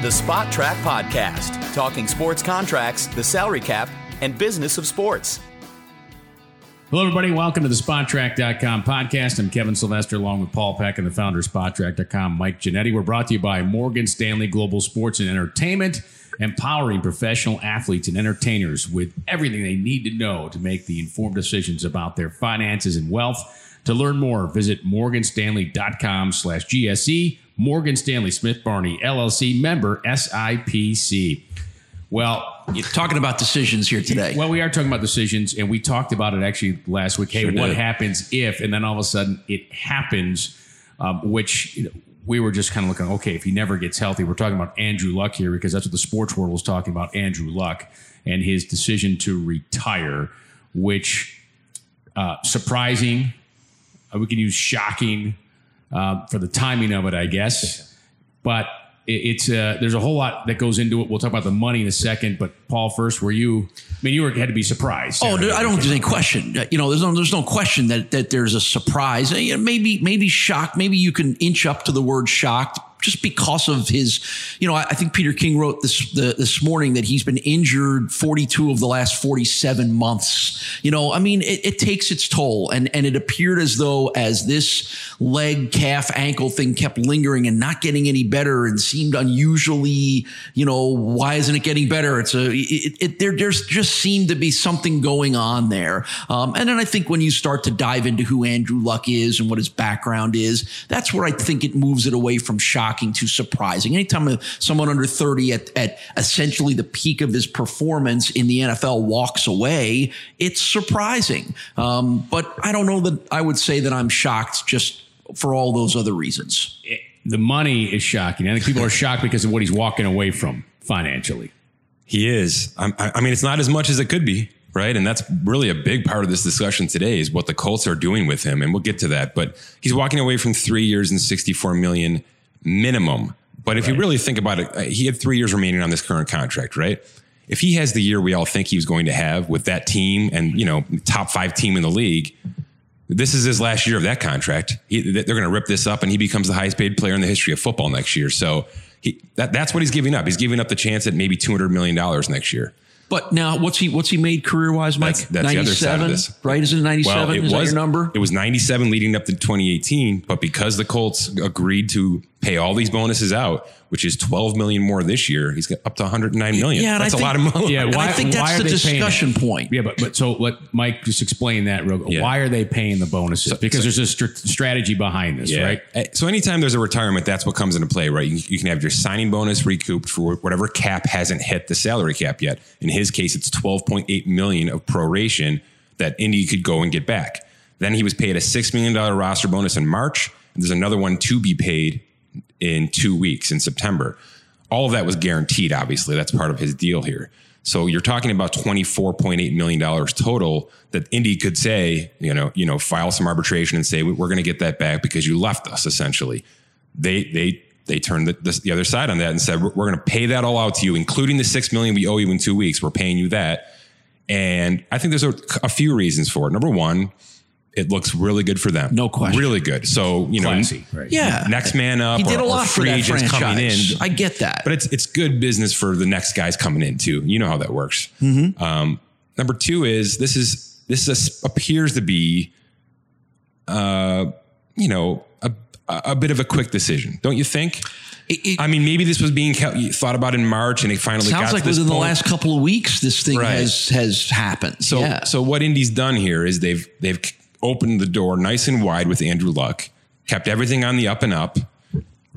The Spotrac Podcast, talking sports contracts, the salary cap, and business of sports. Hello, everybody. Welcome to the Spotrac.com podcast. I'm Kevin Sylvester, along with Paul Peck and the founder of Spotrac.com, Mike Ginnitti. We're brought to you by Morgan Stanley Global Sports and Entertainment, empowering professional athletes and entertainers with everything they need to know to make the informed decisions about their finances and wealth. To learn more, visit morganstanley.com slash GSE. Morgan Stanley Smith Barney, LLC, member SIPC. Well, You're talking about decisions here today. well, we are talking about decisions, and we talked about it actually last week. Hey, Sure what did. happens if, and then all of a sudden it happens, um, which you know, we were just kind of looking, okay, if he never gets healthy, we're talking about Andrew Luck here because that's what the sports world was talking about Andrew Luck and his decision to retire, which uh, surprising, uh, we can use shocking uh, for the timing of it, I guess. But it, it's uh, there's a whole lot that goes into it. We'll talk about the money in a second. But Paul, first, were you? I mean, you were had to be surprised. Oh, I don't think there's any question. Uh, You know, there's no, there's no question that that there's a surprise. Uh, maybe maybe shocked. Maybe you can inch up to the word shocked just because of his. You know, I, I think Peter King wrote this the, this morning that he's been injured 42 of the last 47 months. You know, I mean, it, it takes its toll, and and it appeared as though as this leg, calf, ankle thing kept lingering and not getting any better, and seemed unusually. You know, why isn't it getting better? It's a it, it, there. There's just seemed to be something going on there. Um, and then I think when you start to dive into who Andrew Luck is and what his background is, that's where I think it moves it away from shocking to surprising. Anytime someone under 30 at, at essentially the peak of his performance in the NFL walks away, it's surprising. Um, but I don't know that I would say that I'm shocked just for all those other reasons. the money is shocking. I think people are shocked because of what he's walking away from financially. He is. I'm- I, I mean, it's not as much as it could be, right? And that's really a big part of this discussion today is what the Colts are doing with him, and we'll get to that. But he's walking away from three years and 64 million minimum. But if you really think about it, uh, he had three years remaining on this current contract, right? If he has the year we all think he was going to have with that team and you know top five team in the league, this is his last year of that contract. He, they're going to rip this up, and he becomes the highest paid player in the history of football next year. So he, that, that's what he's giving up. He's giving up the chance at maybe two hundred million dollars next year. But now, what's he what's he made career wise, Mike? That's- that's the other side of this. right? Is it ninety seven? it is was that your number? It was ninety seven leading up to twenty eighteen, but because the Colts agreed to pay all these bonuses out, which is twelve million more this year, he's got up to one hundred nine million. Yeah, and I that's a think- lot of money. Yeah, why, I think that's are the discussion point. Yeah, but but so let Mike just explain that. Real, Yeah. Why are they paying the bonuses? because so- there's a str- strategy behind this, Yeah. right? Uh, So anytime there's a retirement, that's what comes into play, right? You, you can have your signing bonus recouped for whatever cap hasn't hit the salary cap yet. In his case, it's 12.8 million of proration that Indy could go and get back. Then he was paid a six million dollar roster bonus in March, and there's another one to be paid in two weeks in September. All of that was guaranteed. Obviously, that's part of his deal here. So you're talking about twenty four point eight million dollars total that Indy could say, you know, you know, file some arbitration and say we're going to get that back because you left us. Essentially, they they they turned the, the, the other side on that and said we're, we're going to pay that all out to you, including the six million we owe you in two weeks. We're paying you that, and I think there's a, a few reasons for it. Number one, it looks really good for them. No question. really good. So you know, Classy, right? yeah, next man up. He did or- a or lot for free that agents franchise. coming in. I get that. But it's it's good business for the next guys coming in too. You know how that works. Um, number two is this is this is appears to be, uh, you know, a a bit of a quick decision, don't you think? It- it- I mean, maybe this was being cal- thought about in March, and it finally got sounds to like this within the last couple of weeks, this thing Right. has has happened. So, yeah. so what Indy's done here is they've they've opened the door nice and wide with Andrew Luck, kept everything on the up and up,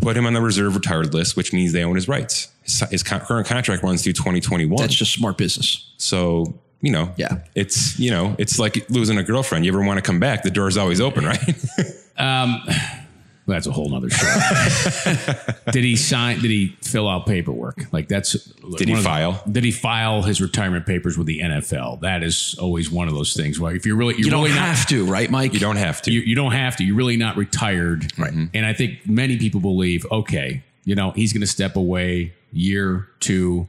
put him on the reserve retired list, which means they own his rights. His, his co- current contract runs through 2021. that's just smart business. so you know, Yeah. it's you know, it's like losing a girlfriend. You ever want to come back? The door's always open, right? Um, That's a whole nother show. did he sign? Did he fill out paperwork? Like that's. Did he one of the- file? did he file his retirement papers with the NFL? That is always one of those things. Where if you're really, you're You don't really not, have to, right, Mike? you don't have to. you, you don't have to. You're really not retired. Right. Mm-hmm. And I think many people believe, okay, you know, he's going to step away year two,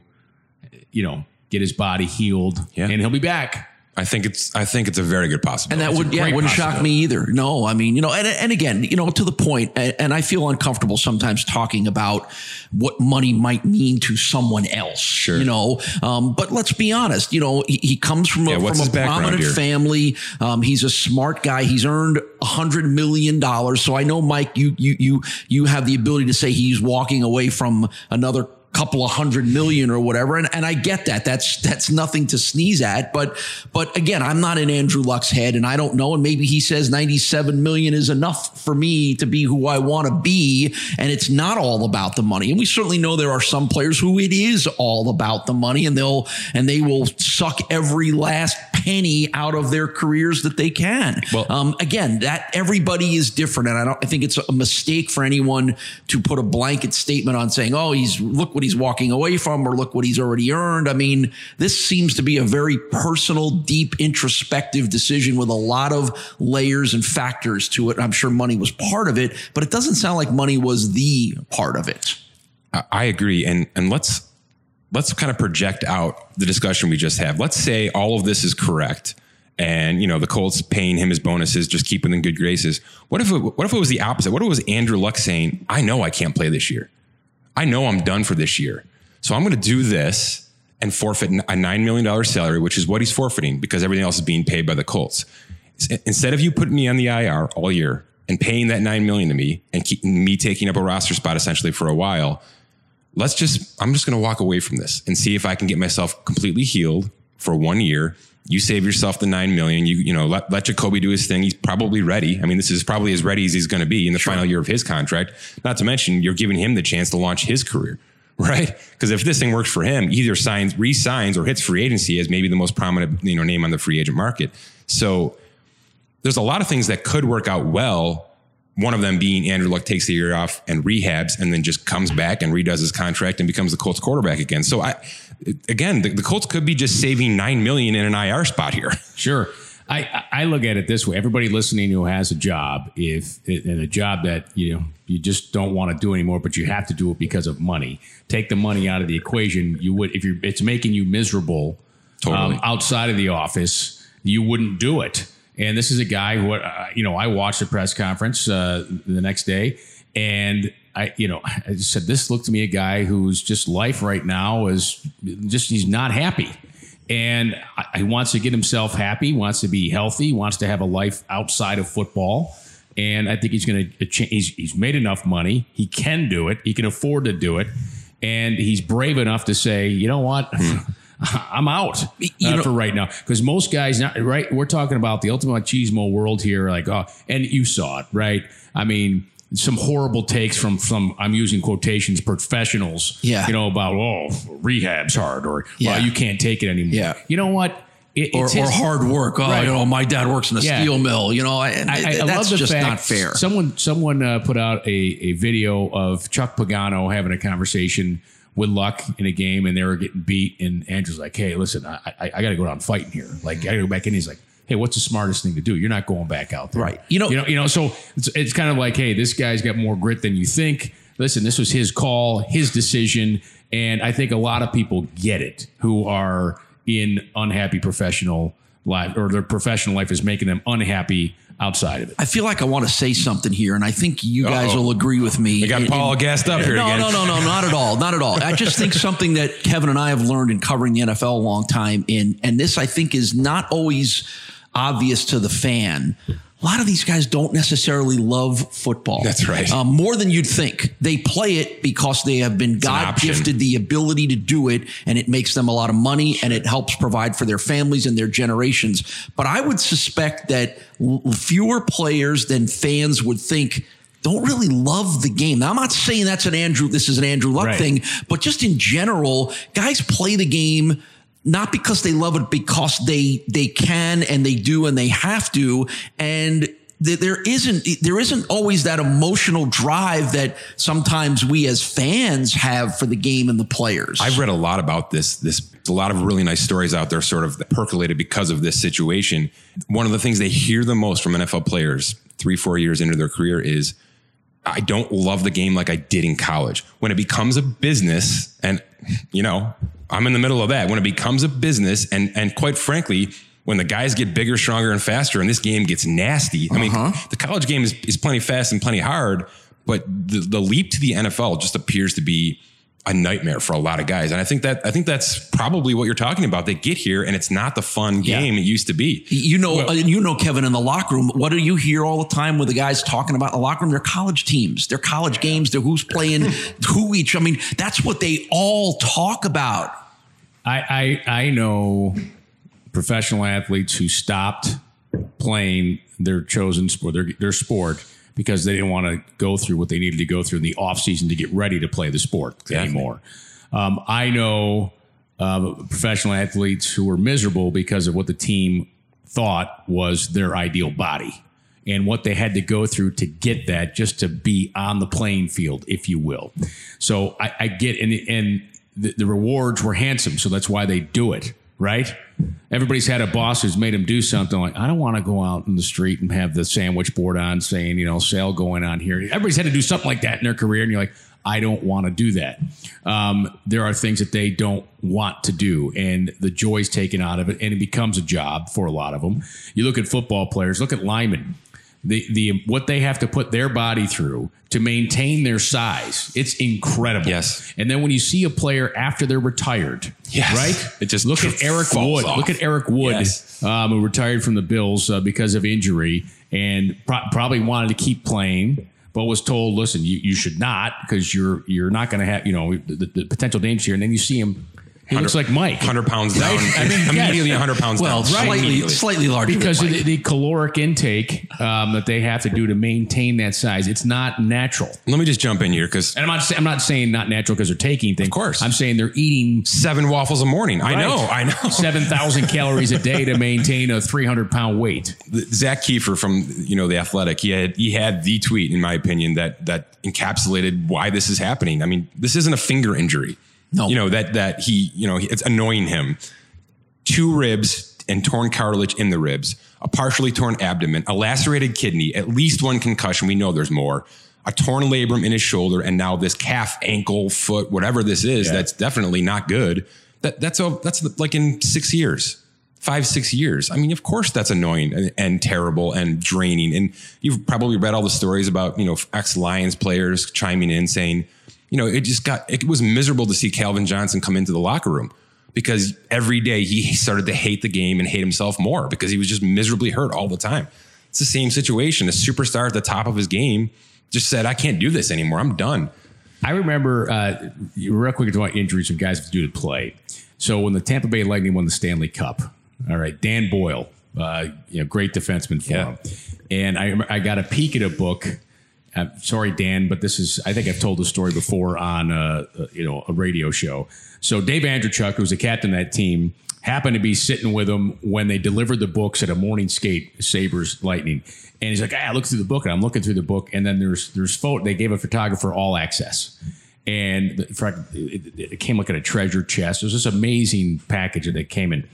you know, get his body healed, Yeah. and he'll be back. I think it's I think it's a very good possibility. And that would yeah, wouldn't shock me either. No, I mean you know, and and again, you know, to the point, and, and I feel uncomfortable sometimes talking about what money might mean to someone else. Sure. you know, um, but let's be honest. You know, he, he comes from Yeah, a, from a prominent here? family. Um, he's a smart guy. He's earned a hundred million dollars. So I know, Mike, you you you you have the ability to say he's walking away from another couple of hundred million or whatever. And, and I get that. That's that's nothing to sneeze at. But but again I'm not in Andrew Luck's head and I don't know. And maybe he says 97 million is enough for me to be who I want to be. And it's not all about the money. And we certainly know there are some players who it is all about the money and they'll and they will suck every last penny out of their careers that they can. Well- um, again that everybody is different. And I don't I think it's a mistake for anyone to put a blanket statement on saying oh he's look what he's walking away from or look what he's already earned I mean this seems to be a very personal deep introspective decision with a lot of layers and factors to it I'm sure money was part of it but it doesn't sound like money was the part of it I- agree, and and let's let's kind of project out the discussion we just had. Let's say all of this is correct, and you know the Colts paying him his bonuses, just keeping in good graces. What if it, what if it was the opposite? What if it was Andrew Luck saying, "I know I can't play this year. I know I'm done for this year, so I'm going to do this and forfeit a nine million dollar salary, which is what he's forfeiting because everything else is being paid by the Colts. Instead of you putting me on the IR all year and paying that nine million to me and keep me taking up a roster spot essentially for a while." let's just i'm just going to walk away from this and see if i can get myself completely healed for one year you save yourself the nine million. You you know let, let jacoby do his thing. He's probably ready. I mean this is probably as ready as he's going to be in the final year of his contract. Not to mention you're giving him the chance to launch his career right? Because if this thing works for him either signs re-signs or hits free agency as maybe the most prominent you know name on the free agent market. So there's a lot of things that could work out well. One of them being Andrew Luck takes the year off and rehabs and then just comes back and redoes his contract and becomes the Colts quarterback again. So I, again, the, the Colts could be just saving nine million in an IR spot here. Sure. I, I look at it this way. Everybody listening who has a job, if and a job that you know you just don't want to do anymore, but you have to do it because of money. Take the money out of the equation. You would if you're it's making you miserable Totally. um, outside of the office, you wouldn't do it. And this is a guy who uh, you know I watched the press conference uh, the next day, and I you know I said this looked to me a guy who's just life right now is just he's not happy and I- he wants to get himself happy, wants to be healthy, wants to have a life outside of football. And I think he's going to he's he's made enough money. He can do it. He can afford to do it, and he's brave enough to say, you know what. I'm out You uh, know- for right now because most guys, not right. We're talking about the ultimate machismo world here, like oh, and you saw it, right? I mean, some horrible takes from some. I'm using quotations, professionals. Yeah. you know about oh, rehab's hard, or Yeah. well, you can't take it anymore. Yeah. You know what? It, or, it's or hard work. Oh, Right. you know, my dad works in a Yeah. steel mill. You know, I, I, I that's love the just not fair. Someone someone uh, put out a, a video of Chuck Pagano having a conversation with Luck in a game, and they were getting beat. And Andrew's like, "Hey, listen, I, I, I got to go down fighting here. Like, I got to go back in." He's like, "Hey, what's the smartest thing to do? You're not going back out there, Right. You know- you know, you know." So it's, it's kind of like, "Hey, this guy's got more grit than you think." Listen, this was his call, his decision, and I think a lot of people get it who are in unhappy professional life or their professional life is making them unhappy outside of it. I feel like I want to say something here, and I think you guys Uh-oh. will agree with me. I got And- Paul and- gassed up here no, again. No, no, no, not at all. Not at all. I just think something that Kevin and I have learned in covering the NFL a long time, and and this I think is not always obvious to the fan. A lot of these guys don't necessarily love football. That's right. Um, more than you'd think. They play it because they have been God gifted the ability to do it, and it makes them a lot of money and it helps provide for their families and their generations. But I would suspect that fewer players than fans would think don't really love the game. Now, I'm not saying that's an Andrew, this is an Andrew Luck Right. thing, but just in general, guys play the game not because they love it, because they they can and they do and they have to, and there isn't there isn't always that emotional drive that sometimes we as fans have for the game and the players. I've read a lot about this. This a lot of really nice stories out there, sort of percolated because of this situation. One of the things they hear the most from NFL players three, four years into their career is, "I don't love the game like I did in college." When it becomes a business, and you know, I'm in the middle of that. When it becomes a business, and and quite frankly, when the guys get bigger, stronger, and faster, and this game gets nasty. I mean, Uh-huh. the college game is, is plenty fast and plenty hard, but the, the leap to the NFL just appears to be a nightmare for a lot of guys. And I think that I think that's probably what you're talking about. They get here and it's not the fun Yeah. game it used to be. You know, uh, you know, Kevin, in the locker room, what do you hear all the time with the guys talking about in the locker room? Their college teams, their college games, their who's playing who each. I mean, that's what they all talk about. I, I I know professional athletes who stopped playing their chosen sport, their, their sport, because they didn't want to go through what they needed to go through in the off season to get ready to play the sport anymore. Um, I know um, professional athletes who were miserable because of what the team thought was their ideal body and what they had to go through to get that just to be on the playing field, if you will. So I, I get, and, and the, the rewards were handsome. So that's why they do it, right? Everybody's had a boss who's made them do something like, I don't want to go out in the street and have the sandwich board on saying, you know, sale going on here. Everybody's had to do something like that in their career. And you're like, I don't want to do that. Um, there are things that they don't want to do, and the joy's taken out of it, and it becomes a job for a lot of them. You look at football players, look at linemen. The, the what they have to put their body through to maintain their size, it's incredible. Yes. And then when you see a player after they're retired, Yes. right? It just look at Eric Wood. off. Look at Eric Wood, Yes. um, who retired from the Bills uh, because of injury and pro- probably wanted to keep playing, but was told, "Listen, you, you should not because you're you're not going to have you know the, the potential danger here." And then you see him; he looks like Mike, 100 pounds down. I mean, yes. immediately 100 pounds Well, down. slightly, slightly larger because than of the, the caloric intake um, that they have to do to maintain that size. It's not natural. Let me just jump in here because And I'm not say, I'm not saying not natural because they're taking things. Of course. I'm saying they're eating seven waffles a morning. I know, I know. seven thousand calories a day to maintain a 300 pound weight. Zak Keefer from you know the Athletic, he had he had the tweet, in my opinion, that that encapsulated why this is happening. I mean, this isn't a finger injury. No. you know that that he you know it's annoying him. Two ribs and torn cartilage in the ribs, a partially torn abdomen, a lacerated kidney, at least one concussion. We know there's more. A torn labrum in his shoulder, and now this calf, ankle, foot, whatever this is, that's definitely not good. That that's a that's like in six years five, six years. I mean, of course, that's annoying and, and terrible and draining. And you've probably read all the stories about, you know, ex Lions players chiming in saying, you know, it just got, it was miserable to see Calvin Johnson come into the locker room because every day he started to hate the game and hate himself more because he was just miserably hurt all the time. It's the same situation. A superstar at the top of his game just said, I can't do this anymore. I'm done. I remember uh, real quick to what injuries and guys do to play. So when the Tampa Bay Lightning won the Stanley Cup, all right, Dan Boyle, uh, you know, great defenseman for Yeah. him, and I I got a peek at a book. Uh, sorry, Dan, but this is I think I've told the story before on uh, uh, you know a radio show. So Dave Andreychuk, who's the captain of that team, happened to be sitting with him when they delivered the books at a morning skate, Sabres Lightning, and he's like, "I look through the book," and I'm looking through the book, and then there's there's photo. They gave a photographer all access and fact, it, it came like in a treasure chest. It was this amazing package that they came in.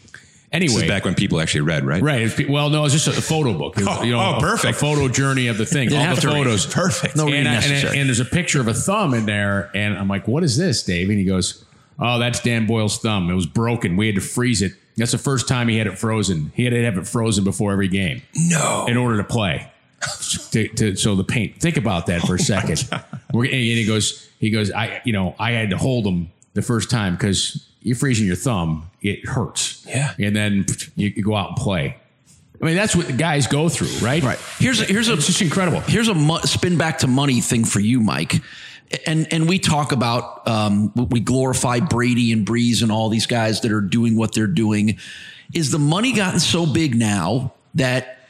Anyway, This is back when people actually read, right? right? Well, no, it's just a photo book. Was, Oh, you know, oh, a- perfect. A, photo journey of the thing. All the to read. photos. Perfect. No reading and, I- and, and there's a picture of a thumb in there, and I'm like, "What is this, Dave?" And he goes, "Oh, that's Dan Boyle's thumb. It was broken. We had to freeze it. That's the first time he had it frozen. He had to have it frozen before every game No. in order to play. to, to, so the paint. Think about that Oh for a oh second. We're, and he goes, he goes, I, you know, I had to hold him the first time because you're freezing your thumb. It hurts. Yeah. And then you, you go out and play. I mean, that's what the guys go through, right? Right. Here's a, here's a It's just incredible. Here's a mo- spin back to money thing for you, Mike. And and we talk about um, we glorify Brady and Brees and all these guys that are doing what they're doing. Is the money gotten so big now that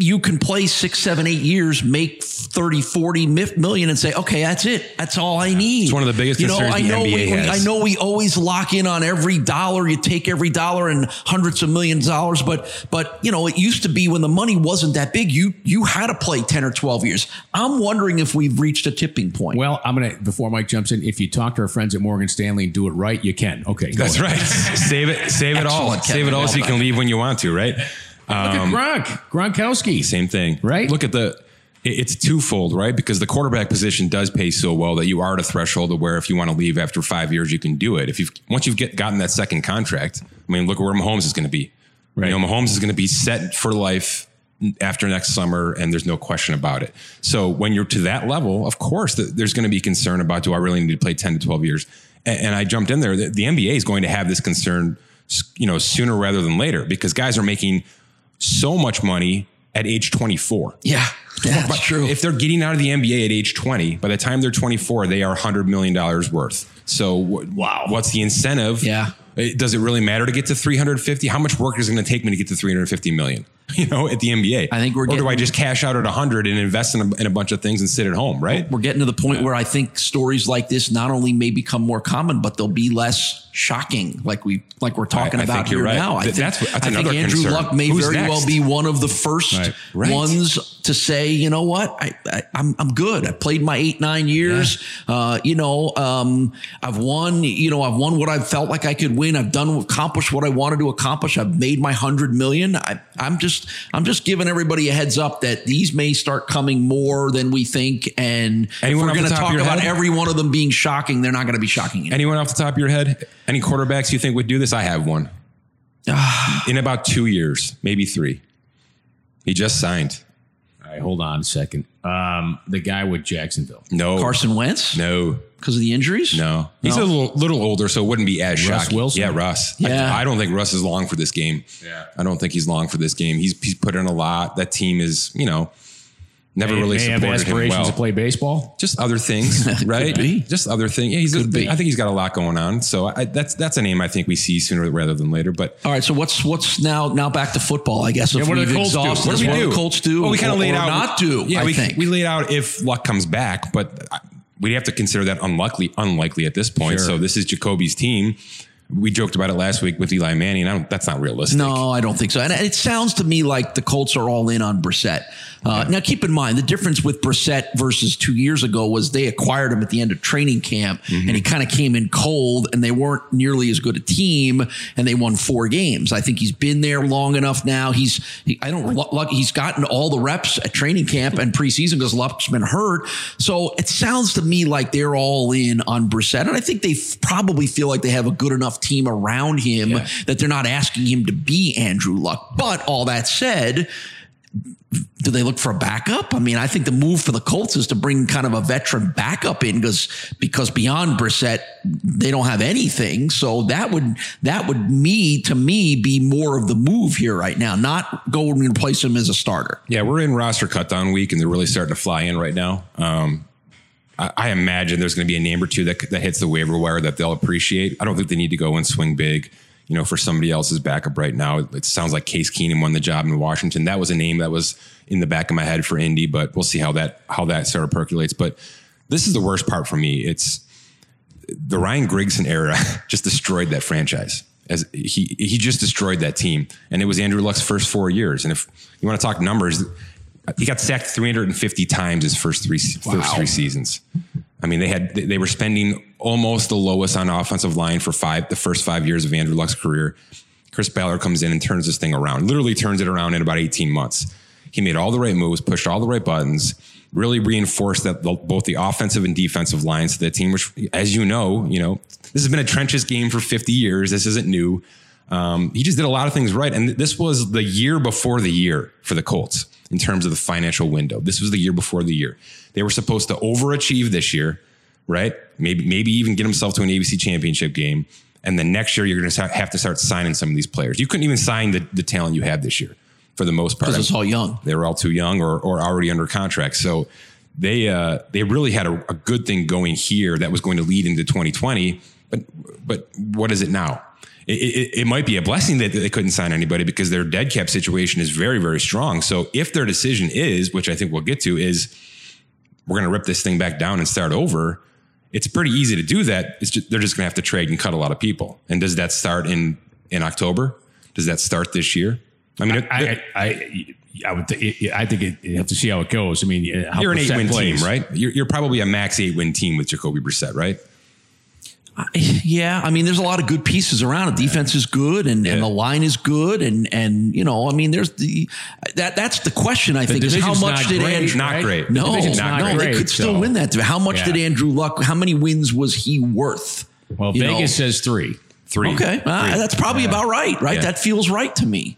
you can play six, seven, eight years, make 30, 40 mi- million and say, okay, that's it. That's all I need. It's one of the biggest you know, concerns I the know NBA we, we- has. I know we always lock in on every dollar. You take every dollar and hundreds of millions of dollars, but but you know, it used to be when the money wasn't that big, you you had to play 10 or 12 years. I'm wondering if we've reached a tipping point. Well, I'm gonna before Mike jumps in. If you talk to our friends at Morgan Stanley and do it right, you can. Okay, That's ahead. right. save it, save it all. Excellent, Save it all so you can leave when you want to, right? Look at um, Gronk, Gronkowski. Same thing. Right? Look at the. It's twofold, right? Because the quarterback position does pay so well that you are at a threshold of where if you want to leave after five years, you can do it. If you've once you've get, gotten that second contract, I mean, look at where Mahomes is going to be. Right. You know, Mahomes is going to be set for life after next summer, and there's no question about it. So when you're to that level, of course, th- there's going to be concern about do I really need to play 10 to 12 years? And, and I jumped in there. The, the NBA is going to have this concern, you know, sooner rather than later because guys are making so much money at age 24. Yeah, that's true. If they're getting out of the NBA at age 20, by the time they're 24, they are $100 million worth. So, wow. what's the incentive? Yeah. Eh, does it really matter to get to 350? How much work is it going to take me to get to 350 million? You know, at the NBA. I think we're Or do I just cash out at 100 and invest in a, in a bunch of things and sit at home, right? We're getting to the point where I think stories like this not only may become more common, but they'll be less shocking, like we like we're talking I about think here right. now. I Th- think, that's- that's I think Andrew concern. Luck may Who's very well be one of the first Right. Right. ones to say, you know what, I, I I'm I'm good. I played my eight nine years. Uh, you know, um, I've won. You know, I've won what I felt like I could win. I've done accomplished what I wanted to accomplish. I've made my hundred million. I, I'm just I'm just giving everybody a heads up that these may start coming more than we think. And Anyone if we're going to talk about head? every one of them being shocking, they're not going to be shocking. anymore. Anyone off the top of your head? Any quarterbacks you think would do this? I have one. in about two years, maybe three. He just signed. All right, hold on a second. Um, the guy with Jacksonville. No. Carson Wentz No. Because of the injuries. No, he's a little little older, so it wouldn't be as Russ shocking. Wilson? Yeah, Russ. Yeah. I, I don't think Russ is long for this game. Yeah. I don't think he's long for this game. He's he's put in a lot. That team is, you know, never May- really may have supported him aspirations well. to play baseball. Just other things, right? be. Just other things. Yeah, he's. A, be. I think he's got a lot going on. So I, that's that's a name I think we see sooner rather than later. But All right, so what's what's now now back to football? I guess Yeah, what do we've the Colts do? exhausted What do we what do? the Colts do? Well, we kind of laid or out not do. Yeah, I we, think we laid out if luck comes back, but I- we'd have to consider that unlikely unlikely at this point. Sure. So this is Jacoby's team. We joked about it last week with Eli Manning. I don't, that's not realistic. No, I don't think so. And it sounds to me like the Colts are all in on Brissett. Uh, Now, keep in mind the difference with Brissett versus two years ago was they acquired him at the end of training camp, Mm-hmm. and he kind of came in cold, and they weren't nearly as good a team, and they won four games. I think he's been there long enough now. He's he, I don't luck. He's gotten all the reps at training camp and preseason because Luck's been hurt. So it sounds to me like they're all in on Brissett, and I think they f- probably feel like they have a good enough team around him that they're not asking him to be Andrew Luck. But all that said, do they look for a backup? I mean, I think the move for the Colts is to bring kind of a veteran backup in because because beyond Brissett, they don't have anything. So that would that would me to me be more of the move here right now, not go and replace him as a starter. Yeah, we're in roster cut down week, and they're really starting to fly in right now. Um, I, imagine there's going to be a name or two that that hits the waiver wire that they'll appreciate. I don't think they need to go and swing big. You know, for somebody else's backup right now, it sounds like Case Keenum won the job in Washington. That was a name that was in the back of my head for Indy, but we'll see how that how that sort of percolates. But this is the worst part for me. It's the Ryan Grigson era just destroyed that franchise. As he he just destroyed that team, and it was Andrew Luck's first four years. And if you want to talk numbers, he got sacked 350 times his first three first three seasons. I mean, they had they were spending almost the lowest on offensive line for five the first five years of Andrew Luck's career. Chris Ballard comes in and turns this thing around. Literally turns it around in about 18 months. He made all the right moves, pushed all the right buttons, really reinforced that the, both the offensive and defensive lines of the team. Which, as you know, you know this has been a trenches game for 50 years. This isn't new. Um, he just did a lot of things right, and this was the year before the year for the Colts in terms of the financial window. This was the year before the year. They were supposed to overachieve this year, right? Maybe maybe even get himself to an AFC championship game. And then next year, you're going to have to start signing some of these players. You couldn't even sign the, the talent you had this year for the most part. Because it's all young. They were all too young or, or already under contract. So they uh, they really had a, a good thing going here that was going to lead into 2020. But but what is it now? It, it, it might be a blessing that they couldn't sign anybody because their dead cap situation is very very strong. So if their decision is, which I think we'll get to, is we're going to rip this thing back down and start over. It's pretty easy to do that. It's just, they're just going to have to trade and cut a lot of people. And does that start in in October? Does that start this year? I mean, I, I, I, I would. Th- I think it, you have to see how it goes. I mean, uh, how you're an eight win team, right? You're, you're probably a max eight win team with Jacoby Brissett, right? Yeah, I mean, there's a lot of good pieces around. The defense is good, and, and the line is good, and and you know, I mean, there's the that that's the question. I think is how much not did great, Andrew? Not great. No, Division's no, not they could still so- win that. How much Yeah. did Andrew Luck? How many wins was he worth? Well, You Vegas know? says three. Three. Okay, uh, that's probably about right. Right, Yeah. that feels right to me.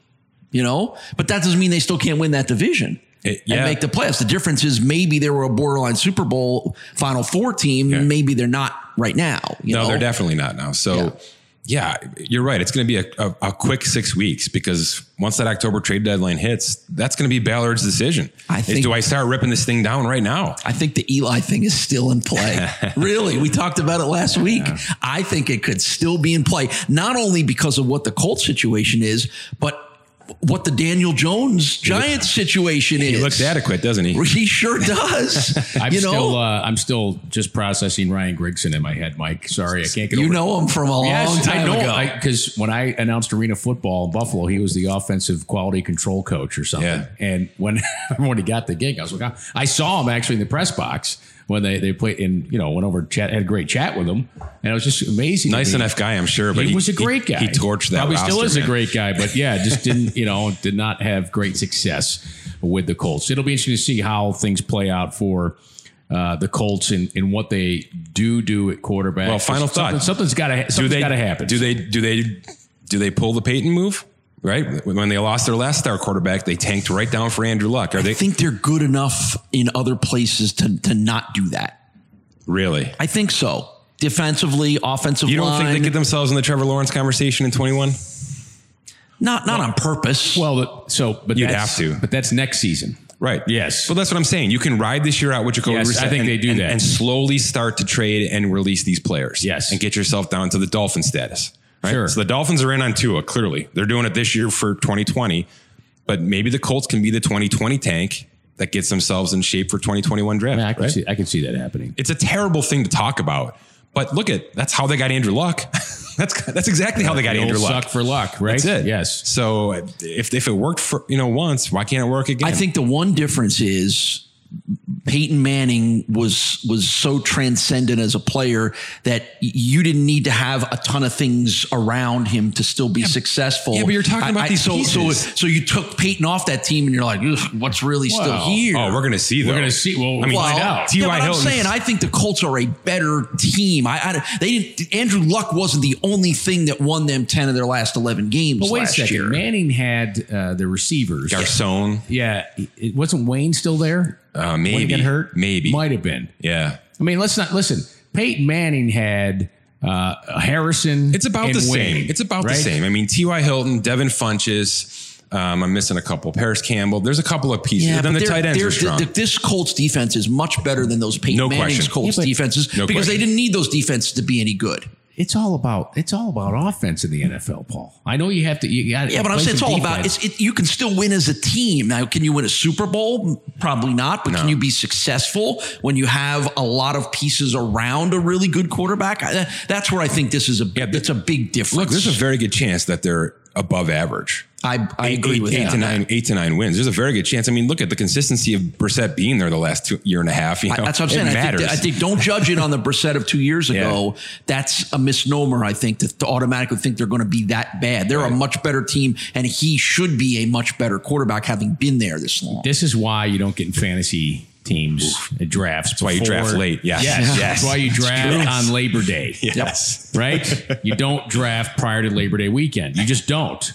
you know, but that doesn't mean they still can't win that division. It- And make the playoffs. The difference is maybe they were a borderline Super Bowl Final Four team. Yeah. Maybe they're not right now. You no, know? they're definitely not now. So, yeah, you're right. It's going to be a, a, a quick six weeks because once that October trade deadline hits, that's going to be Ballard's decision. I Is, think- do I start ripping this thing down right now? I think the Eli thing is still in play. really, we talked about it last week. I think it could still be in play, not only because of what the Colts situation is, but what the Daniel Jones Giants situation is. He looks adequate, doesn't he? He sure does. I'm you know, still uh, I'm still just processing Ryan Grigson in my head, Mike. Sorry, I can't get you over it. know him from a long Yes, time I know. ago. Because when I announced Arena Football in Buffalo, he was the offensive quality control coach or something. Yeah. And when when he got the gig, I was like. I saw him actually in the press box when they they played and you know went over chat had a great chat with him, and it was just amazing. Nice enough guy, I'm sure, but he, was a great guy. He, torched that. Probably still is man. a great guy, but yeah, just didn't you know did not have great success with the Colts. It'll be interesting to see how things play out for. Uh, the Colts and, and what they do do at quarterback. Well, final Something- thought. Something's got to something's got to happen. Do they do they do they pull the Peyton move? Right when they lost their last star quarterback, they tanked right down for Andrew Luck. Are I they think they're good enough in other places to to not do that. really? I think so. Defensively, offensive You don't line, think they get themselves in the Trevor Lawrence conversation in 21? not not on purpose. Well, the- so but You'd have to. But that's next season. Right. Yes. Well, that's what I'm saying. You can ride this year out with Jacoby Yes, Brissett I think and- they do and- that. and slowly start to trade and release these players. Yes. And get yourself down to the Dolphin status. Right. Sure. So the Dolphins are in on Tua. Clearly, they're doing it this year for 2020, but maybe the Colts can be the 2020 tank that gets themselves in shape for 2021 draft. I, can right? see, I can see that happening. It's a terrible thing to talk about, but look at that's how they got Andrew Luck. that's that's exactly how they got The Andrew old Luck. suck for luck, right? That's it. Yes. So if if it worked for you know once, why can't it work again? I think the one difference is Peyton Manning was was so transcendent as a player that you didn't need to have a ton of things around him to still be successful. Yeah, but you're talking about these so so pieces. so you took Peyton off that team and you're like, what's really still here? Oh, we're gonna see. Though. We're gonna see. Well, I mean, we'll find out. T.Y. yeah, but I'm saying I think the Colts are a better team. I, I they didn't. Andrew Luck wasn't the only thing that won them ten of their last eleven games But wait a last second. year. Manning had uh, the receivers. Garcon. Yeah, it wasn't Wayne still there? Uh, When he maybe. got hurt? Maybe. Might have been. Yeah. I mean, let's not listen. Peyton Manning had uh, Harrison. It's about and the same. Wayne, It's about the same. I mean, T.Y. Hilton, Devin Funchess. Um, I'm missing a couple. Parris Campbell. There's a couple of pieces. Yeah, then but the tight ends they're- strong. th- this Colts defense is much better than those Peyton No Manning's question. Colts Yeah, defenses No because question. they didn't need those defenses to be any good. It's all about it's all about offense in the NFL, Paul. I know you have to. You got Yeah, but I'm saying it's all about it's, it, you can still win as a team. Now, can you win a Super Bowl? Probably not. But can you be successful when you have a lot of pieces around a really good quarterback? I, that's where I think this is a Yeah, that's a big difference. Look, there's a very good chance that they're above average. I, I Eight- agree eight- with eight that. to nine, eight to nine wins. There's a very good chance. I mean, look at the consistency of Brissett being there the last two, year and a half. You know, I- That's what I'm It saying. I matters. think, I think don't judge it on the Brissett of two years ago. That's a misnomer. I think to, to automatically think they're going to be that bad. They're a much better team, and he should be a much better quarterback, having been there this long. This is why you don't get in fantasy teams at drafts. That's why you draft late. Yes. Yes. Yes. That's why you draft on Labor Day. yes. right? You don't draft prior to Labor Day weekend. You just don't,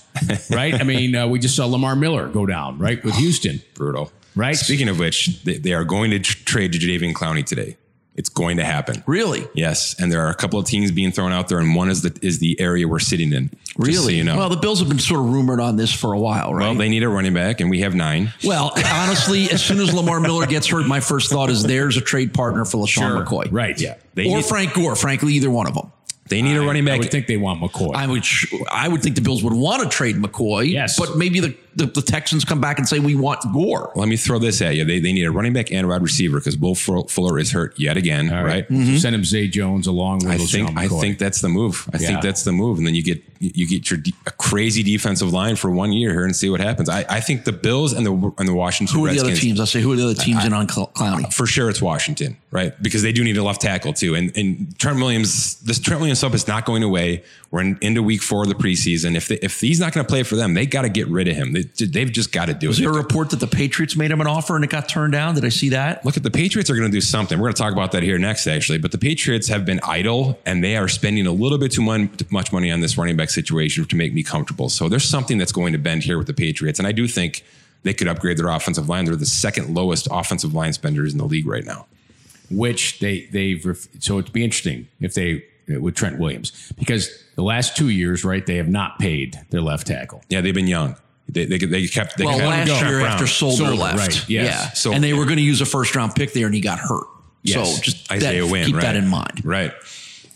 right? I mean, uh, we just saw Lamar Miller go down, right, with Houston. Brutal. Right. Speaking of which, they, they are going to tr- trade Jadeveon Clowney today. It's going to happen. Really? Yes, and there are a couple of teams being thrown out there, and one is the is the area we're sitting in. Just so Really? you know. Well, the Bills have been sort of rumored on this for a while, right? Well, they need a running back, and we have nine. Well, honestly, as soon as Lamar Miller gets hurt, my first thought is there's a trade partner for LeSean Sure. McCoy. Right. Yeah. They or need- Frank Gore, frankly, either one of them. They need a running I back. would think they want McCoy. I would, I would think the Bills would want to trade McCoy. Yes. but maybe the, the, the Texans come back and say we want Gore. Let me throw this at you. They, they need a running back and a wide receiver because Will Fuller is hurt yet again, All right? So mm-hmm. send him Zay Jones along with I think I think that's the move. I Yeah. think that's the move, and then you get you get your de- a crazy defensive line for one year here and see what happens. I, I think the Bills and the and the Washington Who are the other teams? I'll say who are the other teams in on Cl- Clowney? Uh, for sure it's Washington, right? Because they do need a left tackle too. And and Trent Williams, this Trent Williams sub is not going away. We're in, into week four of the preseason. If they, if he's not going to play for them, they got to get rid of him. They, they've just got to do Was it. there a report that the Patriots made him an offer and it got turned down? Did I see that? Look at the Patriots are going to do something. We're going to talk about that here next, actually. But the Patriots have been idle and they are spending a little bit too much money on this running back situation to make me comfortable. So there's something that's going to bend here with the Patriots. And I do think they could upgrade their offensive line. They're the second lowest offensive line spenders in the league right now. which they they've ref- so it'd be interesting if they with Trent Williams because the last two years, right, they have not paid their left tackle. Yeah, they've been young. They, they, they kept. They Well, kept last year Brown. after Solder, Solder, left, right, yes. yeah, So- and they were going to use a first round pick there, and he got hurt. Yes. So just Isaiah that, Wynn, keep right? that in mind. Right.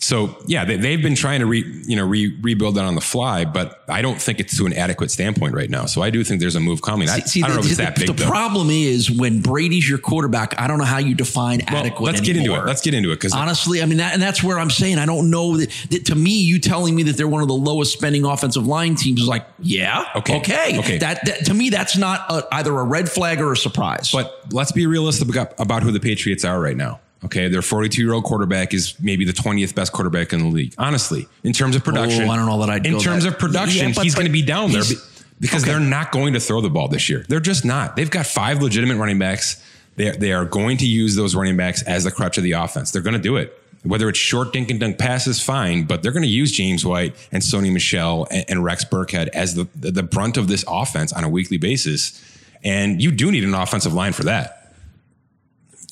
So yeah, they, they've been trying to re, you know re, rebuild that on the fly, but I don't think it's to an adequate standpoint right now. So I do think there's a move coming. I, See, I don't know the, if it's the- that big. the though. problem is when Brady's your quarterback. I don't know how you define Well, adequate. let's get into it. Let's get into it because Honestly, I mean, that, and that's where I'm saying I don't know that, that. To me, you telling me that they're one of the lowest spending offensive line teams is like, yeah, Okay, okay, okay. That, that to me, that's not a, either a red flag or a surprise. But let's be realistic about who the Patriots are right now. Okay, their 42 year old quarterback is maybe the 20th best quarterback in the league. Honestly, in terms of production, Oh, I don't know that I'd In terms that- of production, Yeah, he's going to be down there because they're not going to throw the ball this year. They're just not. They've got five legitimate running backs. They they are going to use those running backs as the crutch of the offense. They're going to do it. Whether it's short dink and dunk passes, fine, but they're going to use James White and Sony Michel and, and Rex Burkhead as the, the brunt of this offense on a weekly basis. And you do need an offensive line for that.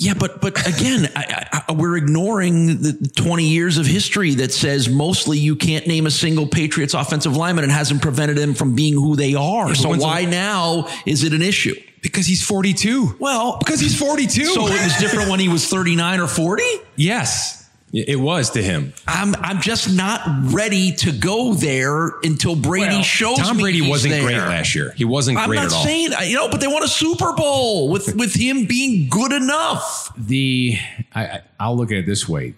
Yeah, but but again, I, I, we're ignoring the 20 years of history that says mostly you can't name a single Patriots offensive lineman and hasn't prevented them from being who they are. so when's the- why now is it an issue? Because he's 42. Well, because he's 42. so it was different when he was 39 or 40. yes, it was to him. I'm I'm just not ready to go there until Brady Well, shows Tom me Brady he's wasn't there. great last year. He wasn't I'm great not at all. I'm not saying you know, but they won a Super Bowl with with him being good enough. The I, I I'll look at it this way: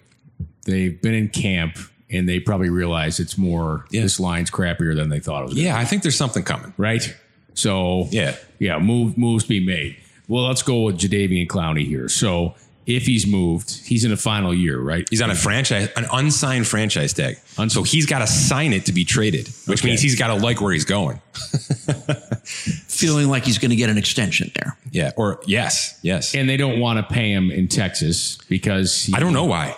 they've been in camp and they probably realize it's more Yeah. this line's crappier than they thought it was. gonna yeah, I think there's something coming. right? So Yeah. yeah, move moves be made. Well, let's go with Jadeveon Clowney here. So if he's moved, he's in a final year, right? He's on a franchise, an unsigned franchise tag. So he's got to sign it to be traded, which Okay. means he's got to like where he's going. Feeling like he's going to get an extension there. Yeah. Or yes, yes. and they don't want to pay him in Texas because he, I don't know why.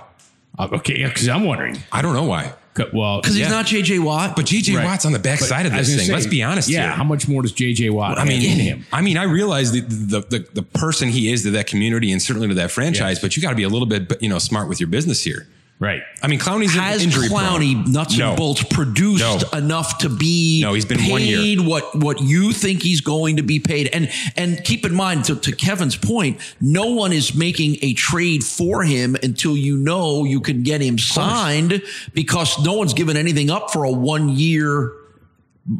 Uh, okay, because I'm wondering. I don't know why. C- Well, Because he's not JJ Watt. But JJ Right. Watt's on the backside of I was this thing. say, Let's be honest Yeah, here. how much more does JJ Watt? I mean, in him? I mean, I realize the, the the the person he is to that community and certainly to that franchise, Yes. but you got to be a little bit, you know, smart with your business here. Right. I mean, Clowney's has injury Clowney prone. nuts No. and bolts produced No. enough to be No, he's been paid one year. what what you think he's going to be paid and and keep in mind to, to Kevin's point no one is making a trade for him until you know you can get him signed because no one's given anything up for a one year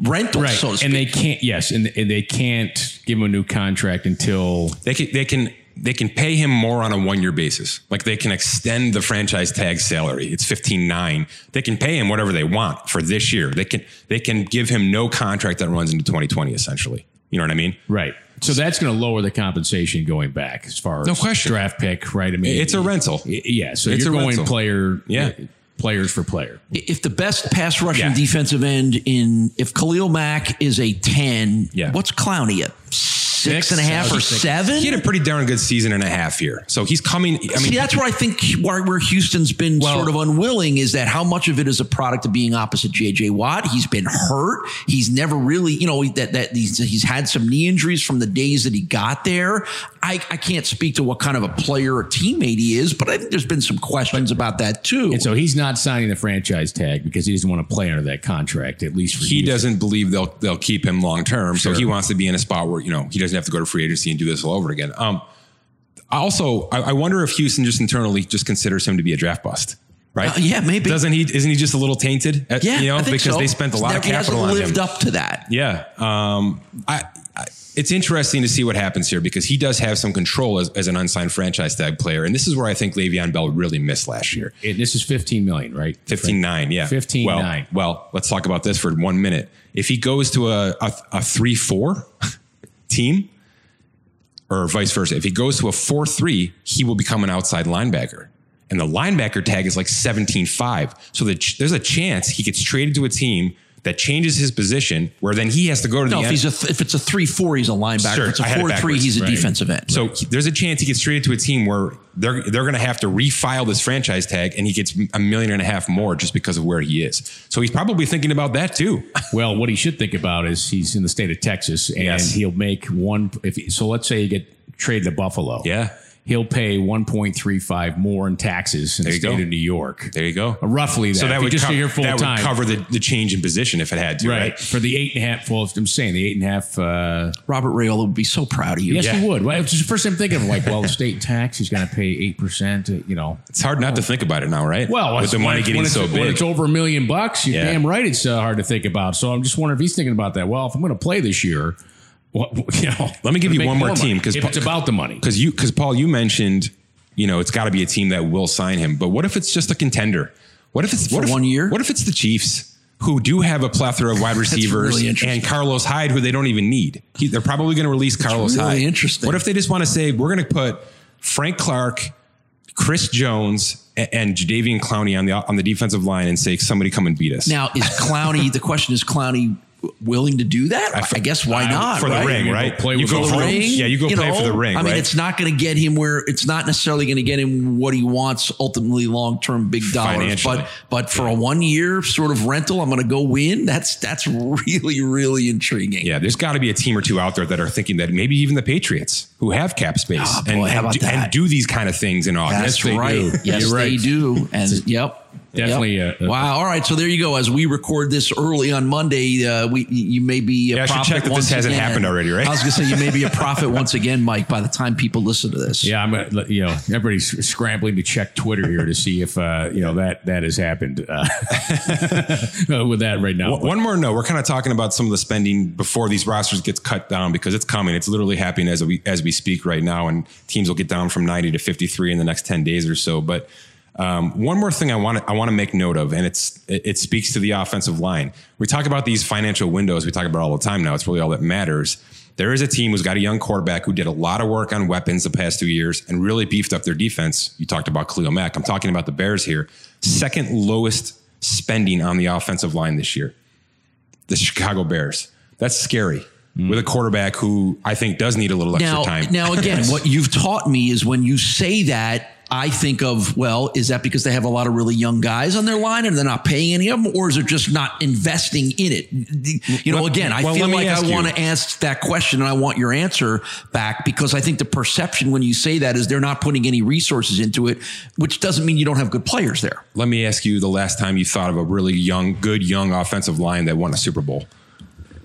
rental Right. so to speak. and they can't. Yes, and, and they can't give him a new contract until They can they can they can pay him more on a one year basis. Like they can extend the franchise tag salary. It's fifteen nine. They can pay him whatever they want for this year. They can they can give him no contract that runs into twenty twenty. Essentially, you know what I mean? right. So that's going to lower the compensation going back as far as No question. draft pick. Right. I mean, It's a rental. Yeah. So It's you're a going rental. player. Yeah. Players for player. if the best pass rushing Yeah. defensive end in if Khalil Mack is a 10 Yeah. what's Clowney at six Six, and a half or six. seven He had a pretty darn good season and a half here. So he's coming. I mean, See, that's where I think where, where Houston's been Well- sort of unwilling is that how much of it is a product of being opposite JJ Watt. He's been hurt. He's never really, you know, that that he's, he's had some knee injuries from the days that he got there. I, I can't speak to what kind of a player or teammate he is, but I think there's been some questions about that too. And so he's not signing the franchise tag because he doesn't want to play under that contract, at least for he Houston. doesn't believe they'll they'll keep him long term. So he wants to be in a spot where you know he doesn't have to go to free agency and do this all over again. Um, also, I, I wonder if Houston just internally just considers him to be a draft bust. Right? Uh, yeah, maybe. Doesn't he? Isn't he just a little tainted? Uh, yeah, you know, I think because so. they spent a lot Never- of he hasn't capital on lived him. up to that. Yeah. Um, I, I, it's interesting to see what happens here because he does have some control as, as an unsigned franchise tag player, and this is where I think Le'Veon Bell really missed last year. And this is 15 million, right? 15 9, yeah. 15 well, 9. Well, let's talk about this for one minute. If he goes to a, a, a 3 4 team, or vice versa, if he goes to a 4 3, he will become an outside linebacker. And the linebacker tag is like 17 5. So the, there's a chance he gets traded to a team that changes his position, where then he has to go to No, the if end. he's a th- if it's a three four, he's a linebacker. Sure, if it's a had it four three, backwards, he's a right. defensive end. So he- there's a chance he gets traded to a team where they're they're going to have to refile this franchise tag, and he gets a million and a half more just because of where he is. So he's probably thinking about that too. Well, what he should think about is he's in the state of Texas, and Yes. he'll make one. If so, let's say you get traded to Buffalo. Yeah. He'll pay one point three five more in taxes in There the state go. of New York. There you go. Roughly that. So that If would, just co- here full that time. would cover the, the change in position if it had to, right? right for the eight and a half. Well, I'm saying the eight and a half. Uh, Robert Raiola would be so proud of you. yes, Yeah. he would. Well, it's just the first thing I'm thinking of. Like, well, the state tax, he's going to pay eight percent. You know, It's hard not to think about it now, right? Well, with the money getting when it's, so when big. it's over a million bucks, you're Yeah. damn right. It's uh, hard to think about. So I'm just wondering if he's thinking about that. Well, if I'm going to play this year, what, you know, Let me give you one more money. team, 'cause if it's about the money. Because you, because Paul, you mentioned, you know, it's got to be a team that will sign him. But what if it's just a contender? What if it's what if, one year? What if it's the Chiefs who do have a plethora of wide receivers really and Carlos Hyde who they don't even need? He, they're probably going to release Carlos really Hyde. interesting. What if they just want to say we're going to put Frank Clark, Chris Jones, and Jadeveon Clowney on the on the defensive line and say somebody come and beat us? Now is Clowney? the question is Clowney willing to do that? I, guess why I- not for the right? ring, You go right? play you with go the for ring. Yeah, you go play for the ring. I mean, right? it's not going to get him where it's not necessarily going to get him what he wants ultimately long term big dollars. But but for a one year sort of rental, I'm going to go win. That's that's really really intriguing. Yeah, there's got to be a team or two out there that are thinking that maybe even the Patriots, who have cap space, ah, and, boy, how and, do, and do these kind of things in August. That's they right. do. Yes, You're they do. And yep. Definitely, Yep. uh, uh, wow. All right. So there you go. As we record this early on Monday, uh, we you may be a Yeah, I should prophet check that this once hasn't again. happened already, right? I was going to say you may be a prophet once again, Mike. By the time people listen to this, Yeah, I'm. uh, You know, everybody's scrambling to check Twitter here to see if uh, you know that that has happened uh, with that right now. One more note: we're kind of talking about some of the spending before these rosters gets cut down because it's coming. It's literally happening as we as we speak right now, and teams will get down from 90 to 53 in the next 10 days or so. But um, one more thing I want to I want to make note of, and it's it, it speaks to the offensive line. We talk about these financial windows. We talk about all the time now. It's really all that matters. There is a team who's got a young quarterback who did a lot of work on weapons the past two years and really beefed up their defense. You talked about Khalil Mack. I'm talking about the Bears here. Second lowest spending on the offensive line this year the Chicago Bears. That's scary with a quarterback who I think does need a little extra now, time. now again, what you've taught me is when you say that, I think of, well, is that because they have a lot of really young guys on their line and they're not paying any of them, or is it just not investing in it? You know, again, I well, feel like I want to ask that question and I want your answer back because I think the perception when you say that is they're not putting any resources into it, which doesn't mean you don't have good players there. Let me ask you the last time you thought of a really young, good young offensive line that won a Super Bowl.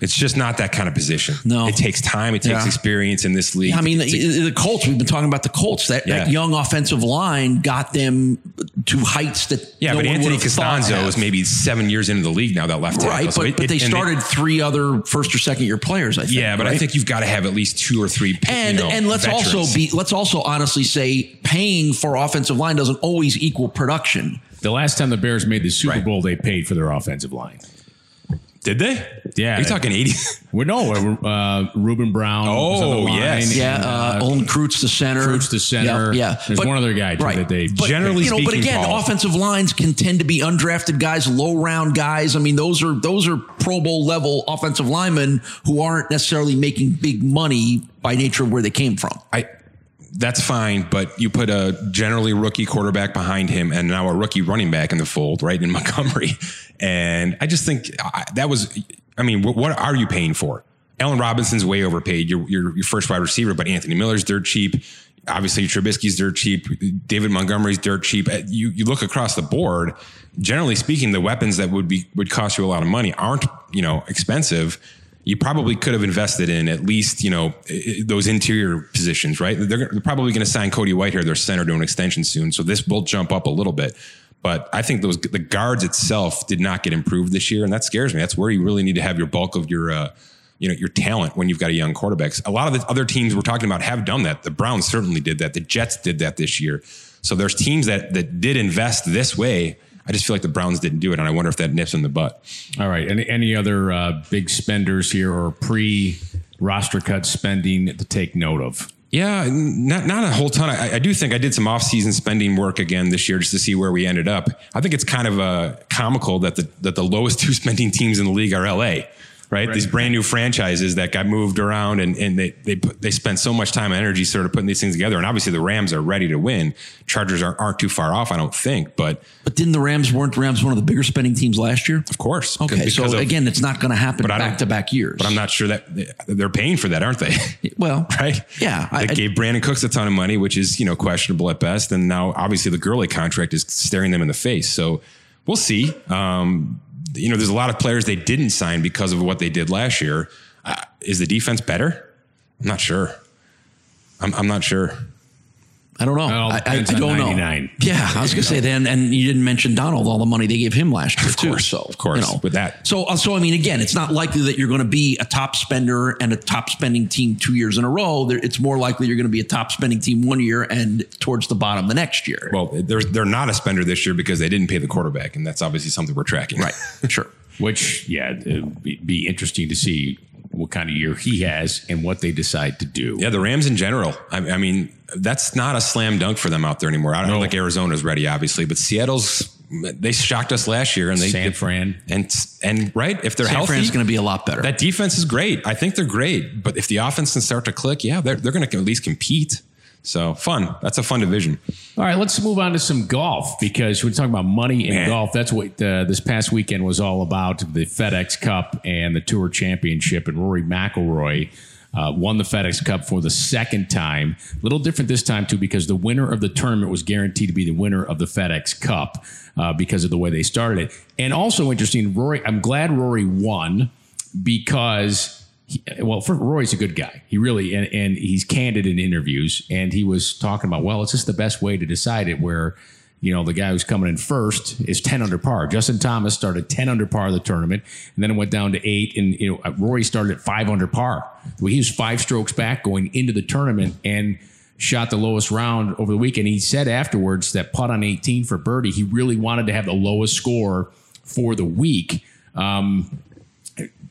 It's just not that kind of position. No. It takes time, it takes Yeah. experience in this league. I mean, to- the, the Colts, we've been talking about the Colts. That, that young offensive line got them to heights that yeah, no but one Anthony would have thought Costanzo is maybe seven years into the league now, that left tackle. Right, So but, it- but they and started three other first or second year players. I think. yeah, but I think you've got to have at least two or three. and you know, and let's veterans. also be let's also honestly say paying for offensive line doesn't always equal production. the last time the Bears made the Super Right. Bowl, they paid for their offensive line. Did they? Yeah. You're you talking 80? Well, no, uh, Ruben Brown. was on the Oh, yes. Yeah, and, uh, Olin Kreutz the center, Kreutz the center. Yeah, yeah. There's one other guy, too, right? that they- but, Generally you know, but again, Paul- offensive lines can tend to be undrafted guys, low round guys. I mean, those are those are Pro Bowl level offensive linemen who aren't necessarily making big money by nature of where they came from. I that's fine, but you put a generally rookie quarterback behind him and now a rookie running back in the fold, right in Montgomery, and I just think that was. I mean, what, are you paying for? Allen Robinson's way overpaid. Your your your first wide receiver, but Anthony Miller's dirt cheap. Obviously, Trubisky's dirt cheap. David Montgomery's dirt cheap. Uh, You you look across the board. Generally speaking, the weapons that would be would cost you a lot of money aren't you know expensive you probably could have invested in at least you know those interior positions, right? They're, they're probably going to sign Cody Whitehair, their center, to an extension soon, so this will jump up a little bit. But I think those the guards itself did not get improved this year, and that scares me. That's where you really need to have your bulk of your. Uh, you know your talent when you've got a young quarterback. A lot of the other teams we're talking about have done that. The Browns certainly did that. The Jets did that this year. So there's teams that that did invest this way. I just feel like the Browns didn't do it, and I wonder if that nips in the butt. All right. Any, any other uh, big spenders here or pre roster cut spending to take note of? Yeah, not not a whole ton. I, I do think I did some off-season spending work again this year just to see where we ended up. I think it's kind of uh, comical that the that the lowest two spending teams in the league are LA. Right? These brand new franchises that got moved around and, and they they put, they spent so much time and energy sort of putting these things together. And obviously the Rams are ready to win. Chargers aren't, aren't too far off, I don't think. But But didn't the Rams weren't the Rams one of the bigger spending teams last year? of course, Okay, so of- again, it's not going to happen But I don't- back to back years. but I'm not sure that they're paying for that, aren't they? well, right? Yeah, they I- I- gave Brandin Cooks a ton of money, which is you know questionable at best, and now obviously the Gurley contract is staring them in the face. So we'll see. Um, you know, there's a lot of players they didn't sign because of what they did last year. Uh, is the defense better? I'm not sure. I'm, I'm not sure. I don't know. I, I, I don't know. Yeah, I was going to say then, and you didn't mention Donald, all the money they gave him last year Of too. course, So of course, you know. with that. So, uh, so I mean, again, it's not likely that you're going to be a top spender and a top spending team two years in a row. There, it's more likely you're going to be a top spending team one year and towards the bottom the next year. Well, they're they're not a spender this year because they didn't pay the quarterback, and that's obviously something we're tracking. right, sure. Which, yeah, it'd be, be interesting to see what kind of year he has and what they decide to do. Yeah, the Rams in general. I, I mean, that's not a slam dunk for them out there anymore. I don't No. think Arizona's ready, obviously, but Seattle's they shocked us last year, and they San Fran. and and right if they're San healthy, Fran's going to be a lot better. that defense is great. I think they're great, but if the offense can start to click, yeah, they're they're going to at least compete. So fun. That's a fun division. All right, let's move on to some golf because we're talking about money in golf. That's what uh, this past weekend was all about the FedEx Cup and the Tour Championship. And Rory McIlroy uh, won the FedEx Cup for the second time. A little different this time, too, because the winner of the tournament was guaranteed to be the winner of the FedEx Cup uh, because of the way they started it. And also interesting, Rory, I'm glad Rory won because he, well, for, a good guy. He really and, and he's candid in interviews, and he was talking about well, it's just the best way to decide it. Where you know the guy who's coming in first is ten under par. Justin Thomas started ten under par of the tournament, and then it went down to eight, and you know Rory started at five under par. Well, he was five strokes back going into the tournament, and shot the lowest round over the weekend. He said afterwards that putt on 18 for birdie, he really wanted to have the lowest score for the week. Um,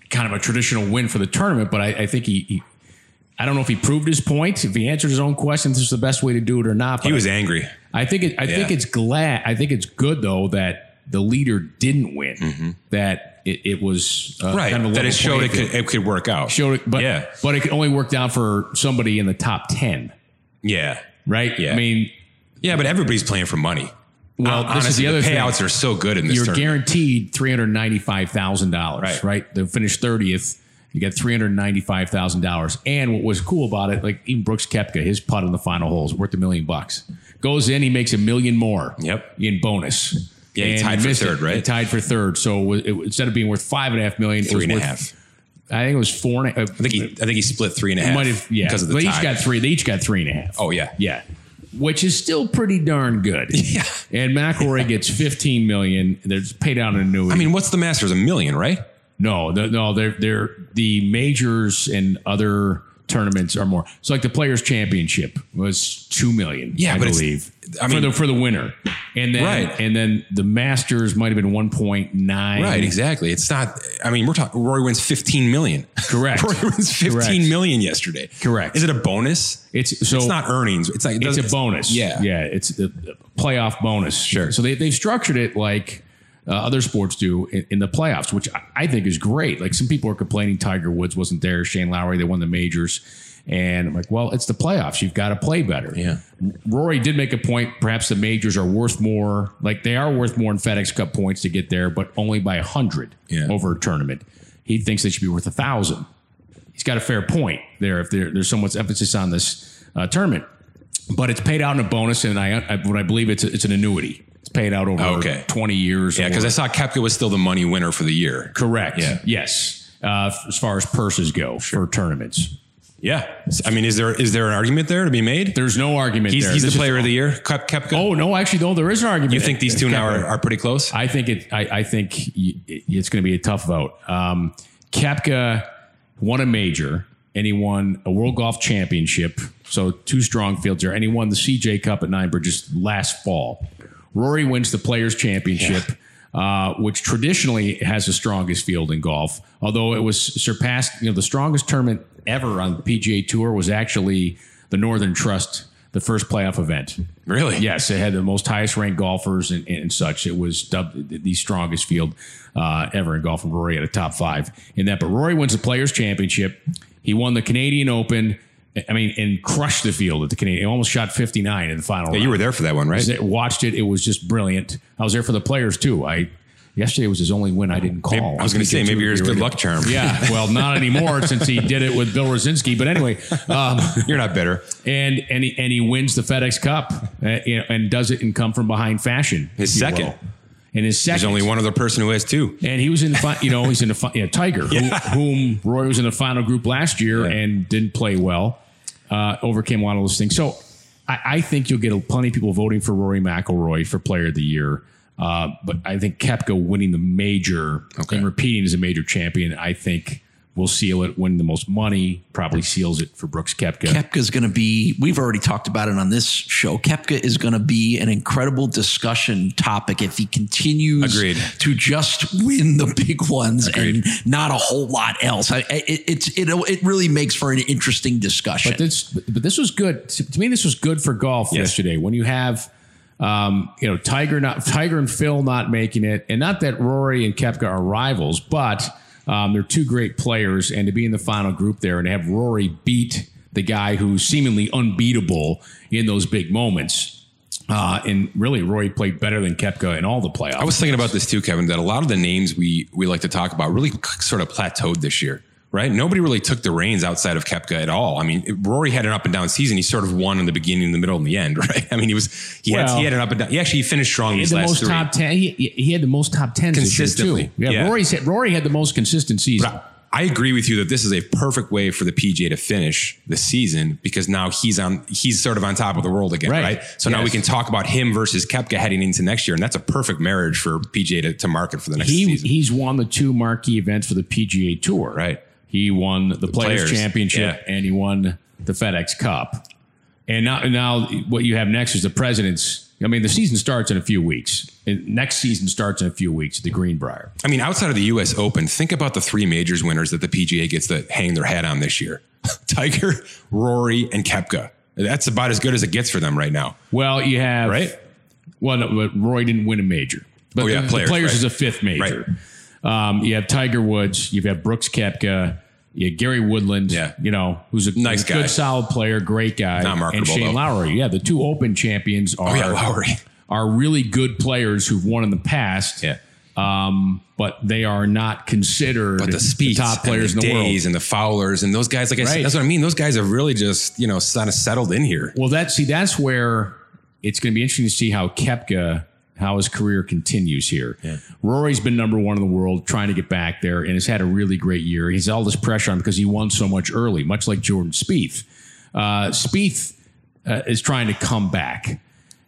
kind of a traditional win for the tournament, but I, I think he, he, I don't know if he proved his point, if he answered his own questions, this is the best way to do it or not. He was angry. I think it, I think it's glad. I think it's good though that the leader didn't win. That it, it was uh, Mm-hmm. Right. kind of a that it showed it could, it could work out. showed it, but yeah. but it could only work out for somebody in the top ten, Yeah. right? Yeah. I mean, Yeah, but everybody's playing for money. Well, Hon- this is the other thing. payouts are so good in this you're tournament. guaranteed three hundred ninety-five thousand dollars, Right. right? To finish thirtieth, you get three hundred ninety-five thousand dollars. And what was cool about it, like even Brooks Koepka, his putt in the final hole is worth a million bucks. Goes in, he makes a million more. Yep. in bonus. Yeah, he tied for missed it. third, right? He tied for third. So it, instead of being worth five and a half million, it Three was and a worth, half. I think it was four and a half. I think he I think he split three and a half. might have, yeah. because of the they tie. each got three. They each got three and a half. Oh, yeah. yeah, which is still pretty darn good. Yeah. And McIlroy gets fifteen million. There's paid out an annuity. I mean, what's the Masters? A million, right? No, the, no, they're they're the majors and other tournaments are more. So like the Players Championship was two million. Yeah, I it's- believe. I for the for the winner, and then Right. and then the Masters might have been one point nine. Right, exactly. It's not. I mean, we're talking. Rory wins fifteen million. Correct. Rory wins fifteen million Correct. yesterday. Correct. Is it a bonus? It's so it's not earnings. It's like it it's a bonus. Yeah, yeah. It's the playoff bonus. Sure. So they they've structured it like uh, other sports do in, in the playoffs, which I, I think is great. Like some people are complaining Tiger Woods wasn't there, Shane Lowry, they won the majors. And I'm like, well, it's the playoffs. You've got to play better. Yeah. Rory did make a point. Perhaps the majors are worth more. Like they are worth more in FedEx Cup points to get there, but only by a hundred Yeah. over a tournament. He thinks they should be worth a thousand. He's got a fair point there. If there, there's so much emphasis on this uh, tournament, but it's paid out in a bonus, and I, I what I believe it's it's an annuity. It's paid out over Okay. 20 years. yeah. Because I saw Koepka was still the money winner for the year. correct. Yeah. Yes. Uh, as far as purses go for tournaments, Yeah. I mean, is there is there an argument there to be made? there's no argument He's, there. he's the This is- player of the year, Kep- Koepka. Oh no, actually, no, there is an argument. you think these two now are, are pretty close? I think it. I, I think y- it's going to be a tough vote. Um, Koepka won a major and he won a World Golf Championship. So two strong fields there, and he won the CJ Cup at Nine Bridges last fall. Rory wins the Players Championship. Uh, which traditionally has the strongest field in golf, although it was surpassed. You know, the strongest tournament ever on the PGA Tour was actually the Northern Trust, the first playoff event. Really? Yes, it had the most highest ranked golfers and, and such. It was dubbed the strongest field uh, ever in golf, and Rory had a top five in that. But Rory wins the Players Championship. He won the Canadian Open. I mean, and crushed the field at the Canadian. He almost shot 59 in the final. Yeah, you were there for that one, right? I watched it. It was just brilliant. I was there for the players too. I yesterday was his only win I didn't call. Maybe- I was going to say maybe you're his good luck charm. Yeah, well, not anymore since he did it with Bill Rosinski. But anyway, um, You're not bitter. and and he, and he wins the FedEx Cup, uh, you know, and does it in come from behind fashion. His second. will. And his second. There's only one other person who has two. And he was in the fi- you know he's in the fi- yeah, Tiger, who, whom Roy was in the final group last year Yeah. and didn't play well, uh, overcame a lot of those things. So I, I think you'll get plenty of people voting for Rory McIlroy for Player of the Year. Uh, but I think Koepka winning the major Okay. and repeating as a major champion, I think will seal it. Win the most money, probably seals it for Brooks Koepka. Koepka is going to be, we've already talked about it on this show. Koepka is going to be an incredible discussion topic if he continues Agreed. to just win the big ones and not a whole lot else. I, it, it's, it, it really makes for an interesting discussion. But this, but this was good to to me. This was good for golf Yes. yesterday when you have, um, you know, Tiger not Tiger and Phil not making it, and not that Rory and Koepka are rivals, but um, they're two great players, and to be in the final group there and have Rory beat the guy who's seemingly unbeatable in those big moments. Uh, and really, Rory played better than Koepka in all the playoffs. I was thinking about this too, Kevin, that a lot of the names we we like to talk about really sort of plateaued this year, right? Nobody really took the reins outside of Koepka at all. I mean, Rory had an up and down season. He sort of won in the beginning, in the middle, and the end, right? I mean, he was he had he had an up and down. He actually finished strong He had these the last most three. top ten. He, he had the most top tens Consistently. too. Yeah, Yeah. Rory's had, Rory had the most consistent season. But I, I agree with you that this is a perfect way for the PGA to finish the season because now he's on he's sort of on top of the world again, Right. right? So now we can talk about him versus Koepka heading into next year, and that's a perfect marriage for PGA to, to market for the next he season. he's won the two marquee events for the PGA Tour. Right. He won the, Players, Players, Championship yeah. and he won the FedEx Cup. And now, now what you have next is the President's. I mean, the season starts in a few weeks. Next season starts in a few weeks at the Greenbrier. I mean, outside of the U.S. Open, think about the three majors winners that the PGA gets to hang their hat on this year: Tiger, Rory, and Koepka. That's about as good as it gets for them right now, Well, you have right? Well, no, but Roy didn't win a major. But Oh, yeah, the, players, the players right. is a fifth major. Um, you have Tiger Woods. You have got Brooks Koepka. You have Gary Woodland. Yeah. you know who's a Nice guy, good, solid player, great guy. Not marketable, and Shane though. Lowry. Yeah, the two Open champions are Oh yeah, Lowry. are really good players who've won in the past. Yeah. Um, but they are not considered But the Spieths, top players and in the the world. and the Fowlers, and those guys. Like I Right. said, that's what I mean. Those guys have really just you know kind of settled in here. Well, that see, that's where it's going to be interesting to see how Koepka, how his career continues here. Rory's been number one in the world, trying to get back there, and has had a really great year. He's all this pressure on him because he won so much early, much like Jordan Spieth. Uh, Spieth uh, is trying to come back.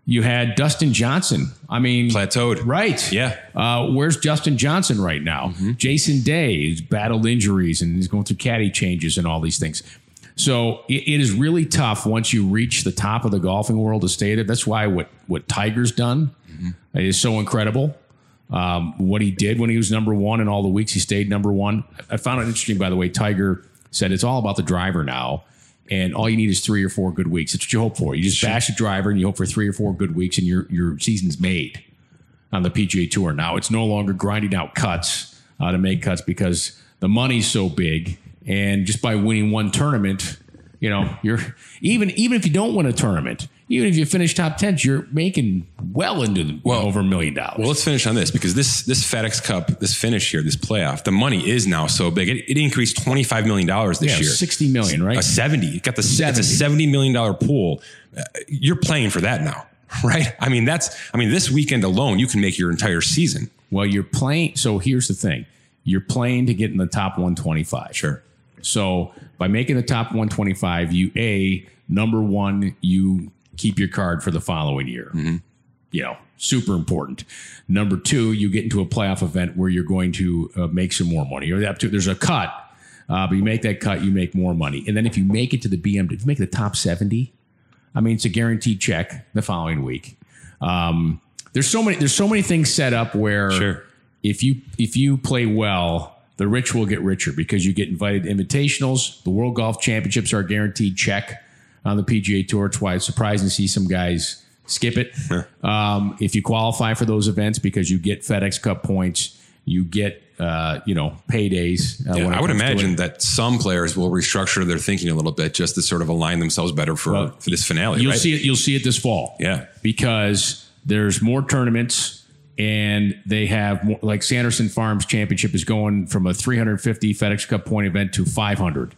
You had Dustin Johnson. I mean, Plateaued. Right. Yeah. Uh, where's Justin Johnson right now? Jason Day has battled injuries and he's going through caddy changes and all these things. So it, it is really tough once you reach the top of the golfing world to stay there. That's why what what Tiger's done is so incredible. Um, what he did when he was number one and all the weeks he stayed number one. I found it interesting, by the way. Tiger said it's all about the driver now, and all you need is three or four good weeks. That's what you hope for. You just bash the driver and you hope for three or four good weeks, and your your season's made on the PGA Tour. Now it's no longer grinding out cuts uh, to make cuts because the money's so big, and just by winning one tournament, you know, you're even even if you don't win a tournament, even if you finish top 10, you're making well into the, Well- over a million dollars. Well, let's finish on this because this this FedEx Cup, this finish here, this playoff, the money is now so big. It, it increased twenty five million dollars this yeah, year. sixty million, right? a 70 you got the 70. 70. it's a 70 million dollar pool Uh, you're playing for that now right i mean that's i mean this weekend alone you can make your entire season Well, you're playing. So here's the thing: you're playing to get in the top 125. Sure. So by making the top 125, you a number one, you keep your card for the following year. You know, super important. Number two, you get into a playoff event where you're going to uh, make some more money. Or up to, there's a cut, uh, but you make that cut, you make more money. And then if you make it to the BM, if you make the top 70, I mean, it's a guaranteed check the following week. Um, there's so many. There's so many things set up where Sure. if you if you play well, the rich will get richer because you get invited to invitationals. The World Golf Championships are a guaranteed check on the PGA Tour. It's why it's surprising to see some guys skip it. Um, if you qualify for those events because you get FedEx Cup points, you get uh, you know paydays. Uh, Yeah, I would imagine that some players will restructure their thinking a little bit just to sort of align themselves better for, Well, for this finale. You'll right? see it. You'll see it this fall. Yeah. because there's more tournaments, and they have more, like Sanderson Farms Championship is going from a 350 FedEx Cup point event to 500.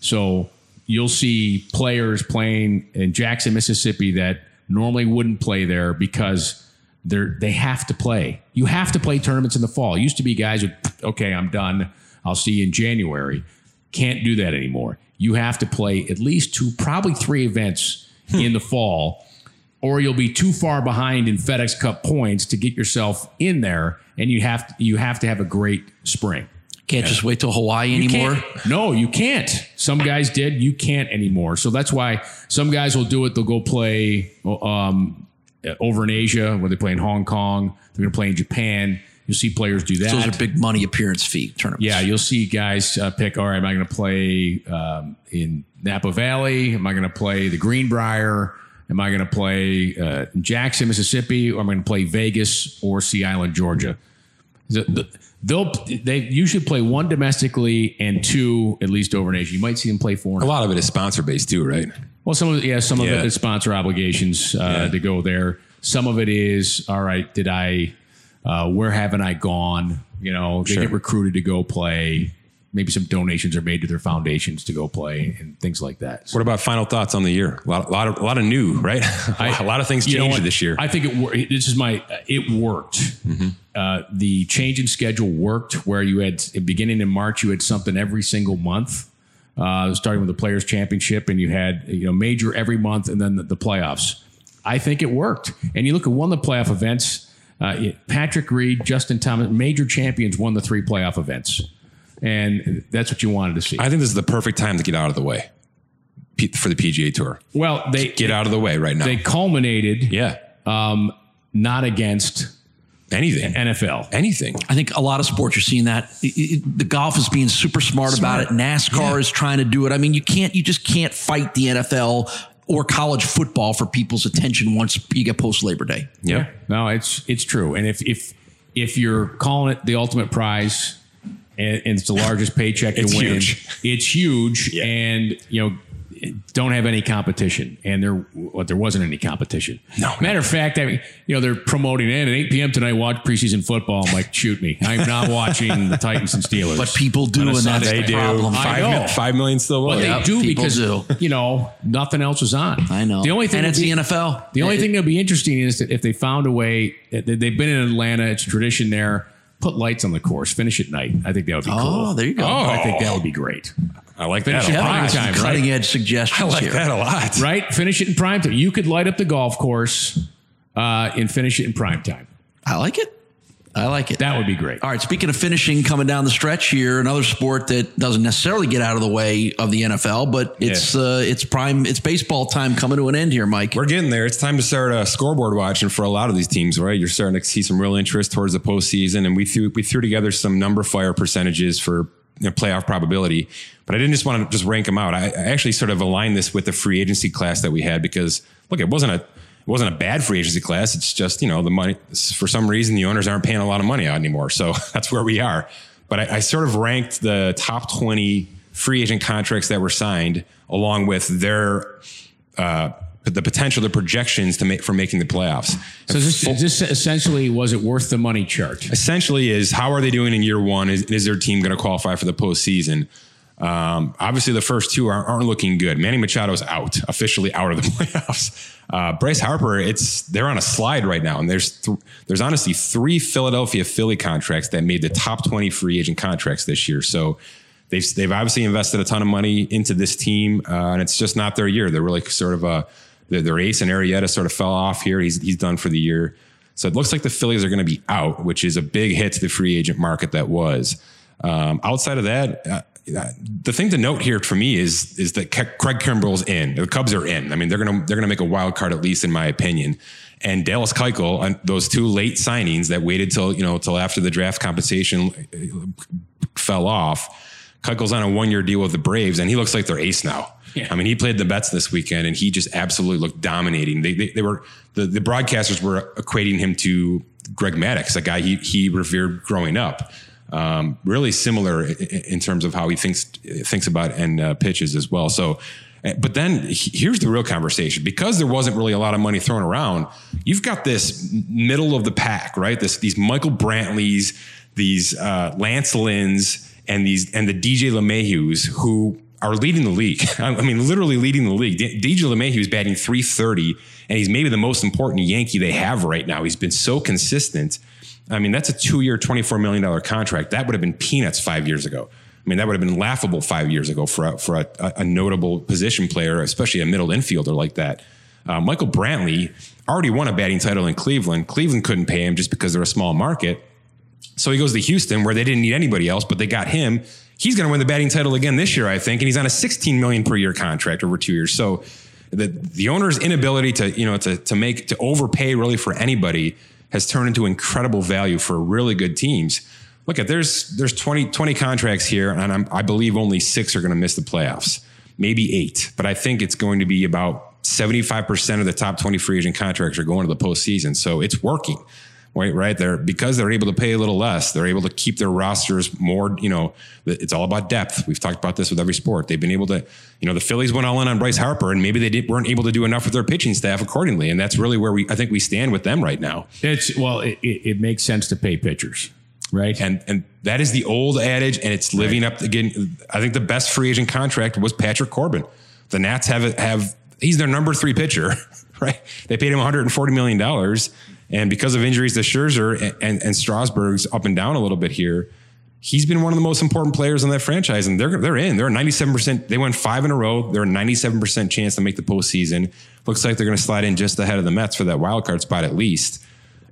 So you'll see players playing in Jackson, Mississippi that normally wouldn't play there because they're they have to play. You have to play tournaments in the fall. It used to be guys would okay, I'm done. I'll see you in January. Can't do that anymore. You have to play at least two, probably three events hmm. in the fall, or you'll be too far behind in FedEx Cup points to get yourself in there, and you have to, you have to have a great spring. Can't just wait till Hawaii anymore. Can't- no, you can't. Some guys did. You can't anymore. So that's why some guys will do it. They'll go play um, over in Asia, where they play in Hong Kong. They're going to play in Japan. You'll see players do that. Those are big money appearance fee tournaments. Yeah, you'll see guys uh, pick. All right, am I going to play um, in Napa Valley? Am I going to play the Greenbrier? Am I going to play uh, Jackson, Mississippi? Or am I going to play Vegas or Sea Island, Georgia? The- the- They'll they usually play one domestically and two at least over in Asia. You might see them play four. a lot of it is sponsor based too, right? Well, some of it, yeah, some of it is sponsor obligations uh, Yeah. to go there. Some of it is all right. Did I? Uh, where haven't I gone? You know, they Sure. get recruited to go play. Maybe some donations are made to their foundations to go play and things like that. So What about final thoughts on the year? A lot, a lot of, a lot of new, right? a lot of things changed this year. I think it. This is my. It worked. Mm-hmm. Uh, the change in schedule worked. Where you had beginning in March, you had something every single month. Uh, starting with the Players Championship, and you had you know major every month, and then the, the playoffs. I think it worked. And you look at one of the playoff events. Uh, Patrick Reed, Justin Thomas, major champions won the three playoff events, and that's what you wanted to see. I think this is the perfect time to get out of the way P- for the PGA Tour. well, they Get out of the way right now. they culminated yeah, not against anything, NFL. anything. I think a lot of sports you're seeing that. It- it- the golf is being super smart, about it. NASCAR Yeah. is trying to do it. I mean, you can't, you just can't fight the NFL or college football for people's attention once you get post Labor Day. Yeah. No, it's it's true. And if if if you're calling it the ultimate prize and, and it's the largest paycheck It's you win, huge. it's huge. Yeah. And you know, don't have any competition. And there what there wasn't any competition. No. Matter of fact, I mean, you know, they're promoting it at 8 p.m. tonight, watch preseason football. I'm like, shoot me. I'm not watching the Titans and Steelers. But people do, On a and that's Sunday. the problem. I know. five million still will. But Yeah. they do because do. you know nothing else was on. I know. The only thing and it's be- the NFL. the only It- thing that'd be interesting is that if they found a way, eh, they- they've been in Atlanta, it's tradition there. Put lights on the course, finish at night. I think that would be oh, cool. Oh, there you go. Oh, I think that oh. would be great. I like that. A prime lot. Kevin, some right? cutting edge suggestions I like here. that a lot. Right? Finish it in prime time. You could light up the golf course uh, and finish it in prime time. I like it. I like it. That would be great. All right. Speaking of finishing, coming down the stretch here, another sport that doesn't necessarily get out of the way of the NFL, but it's Yeah. uh, it's prime, it's baseball time coming to an end here, Mike. We're getting there. It's time to start uh, scoreboard watching for a lot of these teams, right? You're starting to see some real interest towards the postseason, and we threw we threw together some numberFire percentages for you know, playoff probability. But I didn't just want to just rank them out. I, I actually sort of aligned this with the free agency class that we had because look, it wasn't a it wasn't a bad free agency class. It's just you know the money for some reason the owners aren't paying a lot of money out anymore, so that's where we are. But I, I sort of ranked the top twenty free agent contracts that were signed along with their uh, the potential, the projections to make for making the playoffs. So is this, is this essentially was it worth the money chart? Essentially, is how are they doing in year one? Is, is their team going to qualify for the postseason? Um, obviously, the first two aren't, aren't looking good. Manny Machado's out, officially out of the playoffs. Uh, Bryce Harper, it's they're on a slide right now, and there's th- there's honestly three Philadelphia Philly contracts that made the top twenty free agent contracts this year. So they've they've obviously invested a ton of money into this team, uh, and it's just not their year. They're really sort of a their, their ace and Arrieta sort of fell off here. He's he's done for the year. So it looks like the Phillies are going to be out, which is a big hit to the free agent market that was. Um, outside of that, uh, uh, the thing to note here for me is is that Craig Kimbrel's in. The Cubs are in. I mean, they're gonna they're gonna make a wild card at least in my opinion. And Dallas Keuchel, on those two late signings that waited till you know till after the draft compensation uh, fell off. Keuchel's on a one year deal with the Braves, and he looks like their ace now. Yeah. I mean, he played the Mets this weekend, and he just absolutely looked dominating. They, they, they were the, the broadcasters were equating him to Greg Maddux, a guy he he revered growing up. Um, really similar in, in terms of how he thinks thinks about and uh, pitches as well. So. eh, But then here's the real conversation because there wasn't really a lot of money thrown around. You've got this middle of the pack, right? This these Michael Brantleys, these uh, Lance Lynn's, and these and the DJ LeMahieu's who are leading the league. I mean, literally leading the league. DJ LeMahieu is batting 330, and he's maybe the most important Yankee they have right now. He's been so consistent. I mean, that's a two-year, $24 million contract. That would have been peanuts five years ago. I mean, that would have been laughable five years ago for a, for a, a notable position player, especially a middle infielder like that. Uh, Michael Brantley already won a batting title in Cleveland. Cleveland couldn't pay him just because they're a small market. So he goes to Houston where they didn't need anybody else, but they got him. He's going to win the batting title again this year, I think, and he's on a 16 million per year contract over two years. So the the owner's inability to you know to to make to overpay really for anybody has turned into incredible value for really good teams. Look at there's there's 20, 20 contracts here, and I'm, I believe only six are going to miss the playoffs, maybe eight, but I think it's going to be about 75% of the top 20 free agent contracts are going to the postseason. So it's working right? Right. They're because they're able to pay a little less. They're able to keep their rosters more. You know, it's all about depth. We've talked about this with every sport. They've been able to. You know, the Phillies went all in on Bryce Harper, and maybe they did, weren't able to do enough with their pitching staff accordingly. And that's really where we I think we stand with them right now. It's well, it, it, it makes sense to pay pitchers, right? And and that is the old adage, and it's living up again. I think the best free agent contract was Patrick Corbin. The Nats have have he's their number three pitcher, right? They paid him 140 million dollars, and because of injuries to Scherzer and, and, and Strasburg's up and down a little bit here, he's been one of the most important players on that franchise, and they're they're in. They're 97 percent. They won five in a row. They're a 97 percent chance to make the postseason. Looks like they're going to slide in just ahead of the Mets for that wild card spot at least.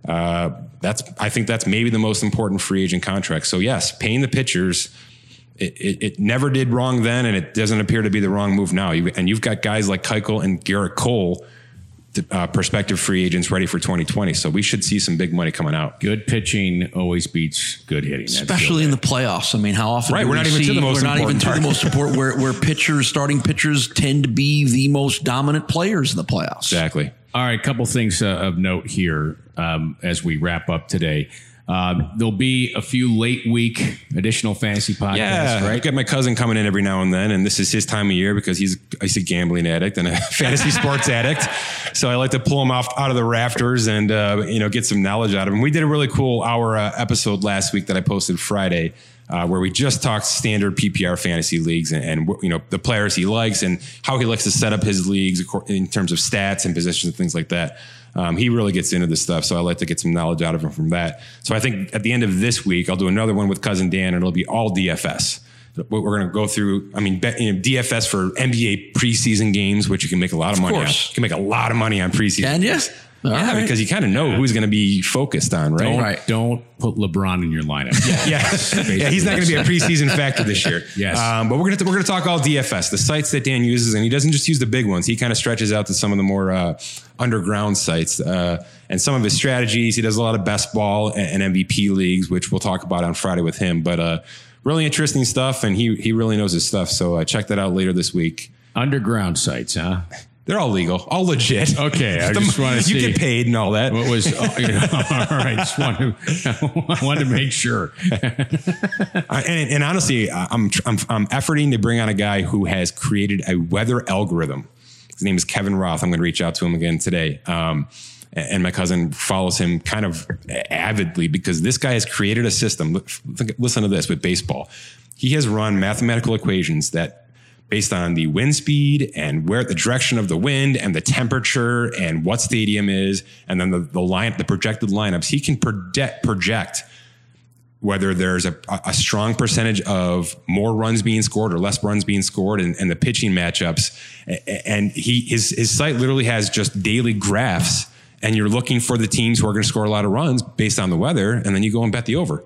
Uh, that's I think that's maybe the most important free agent contract. So yes, paying the pitchers. It, it, it never did wrong then, and it doesn't appear to be the wrong move now. You, and you've got guys like Keuchel and Gerrit Cole, uh, prospective free agents ready for 2020. So we should see some big money coming out. good pitching always beats good hitting, especially in the playoffs. I mean, how often? Right, do we're we not even to the most We're not even important to the most important. Where where pitchers, starting pitchers, tend to be the most dominant players in the playoffs. Exactly. All right, a couple things uh, of note here um, as we wrap up today. Um, there'll be a few late week additional fantasy podcasts, Yeah, I right? get my cousin coming in every now and then, and this is his time of year because he's he's a gambling addict and a fantasy sports addict. So I like to pull him off out of the rafters and uh, you know get some knowledge out of him. We did a really cool hour uh, episode last week that I posted Friday. Uh, where we just talked standard PPR fantasy leagues and, and you know the players he likes and how he likes to set up his leagues in terms of stats and positions and things like that. Um, he really gets into this stuff, so I like to get some knowledge out of him from that. So I think at the end of this week, I'll do another one with cousin Dan, and it'll be all DFS. What We're going to go through. I mean, bet, you know, DFS for NBA preseason games, which you can make a lot of, money on. course. You can make a lot of money on preseason. Can you? Games. All yeah, right. because you kind of know who's going to be focused on, right? Don't, Right. don't put LeBron in your lineup. Yeah, yeah, he's not going to be a preseason factor this year. Yes. um, but we're going to we're going to talk all DFS, the sites that Dan uses, and he doesn't just use the big ones. He kind of stretches out to some of the more uh, underground sites uh, and some of his strategies. He does a lot of best ball and, and MVP leagues, which we'll talk about on Friday with him. But uh, really interesting stuff, and he he really knows his stuff. So uh, check that out later this week. Underground sites, huh? They're all legal, all legit. Okay, I The just wanna see. you see. get paid and all that. What was oh, you know, all right? Just wanted to, wanted to make sure. I- and, and honestly, I'm, I'm I'm efforting to bring on a guy who has created a weather algorithm. His name is Kevin Roth. I'm going to reach out to him again today. Um, and my cousin follows him kind of avidly because this guy has created a system. Listen to this with baseball. He has run mathematical equations that based on the wind speed and where the direction of the wind and the temperature and what stadium is, and then the, the line, the projected lineups, he can project, project whether there's a, a strong percentage of more runs being scored or less runs being scored and, and the pitching matchups. And he his his site literally has just daily graphs, and you're looking for the teams who are going to score a lot of runs based on the weather, and then you go and bet the over.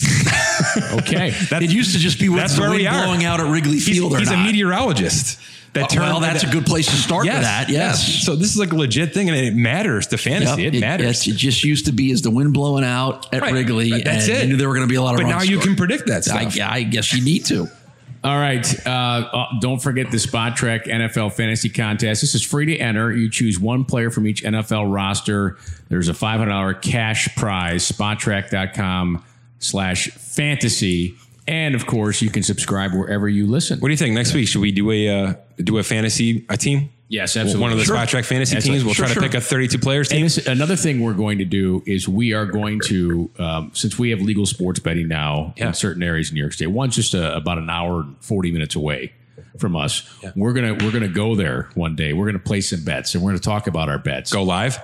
Okay, It used to just be what's That's the where wind we are. blowing out at Wrigley He's, Field or he's a meteorologist. that term. well, that's a good place to start yes, with that. Yes. So this is like a legit thing, and it matters to fantasy. Yep. It, matters. yes, it just used to be as the wind blowing out at Right. Wrigley, Right, that's and it. you knew there were going to be a lot of. But now you scored. can predict that I, stuff. I guess you need to. All right. Uh, uh, don't forget the Spotrac NFL Fantasy Contest. This is free to enter. You choose one player from each NFL roster. There's a $500 cash prize. Spotrac.com slash fantasy. And of course, you can subscribe wherever you listen. What do you think? Next week should we do a uh, do a fantasy a team? Yes, absolutely. One of the Sure. Spotrac fantasy Absolutely. teams. We'll Sure, try to sure. pick a 32 players team. This, another thing we're going to do is we are going to, um, since we have legal sports betting now Yeah. in certain areas in New York State, one's just a, about an hour and forty minutes away from us. We're gonna we're gonna go there one day. We're gonna play some bets and we're gonna talk about our bets. Go live.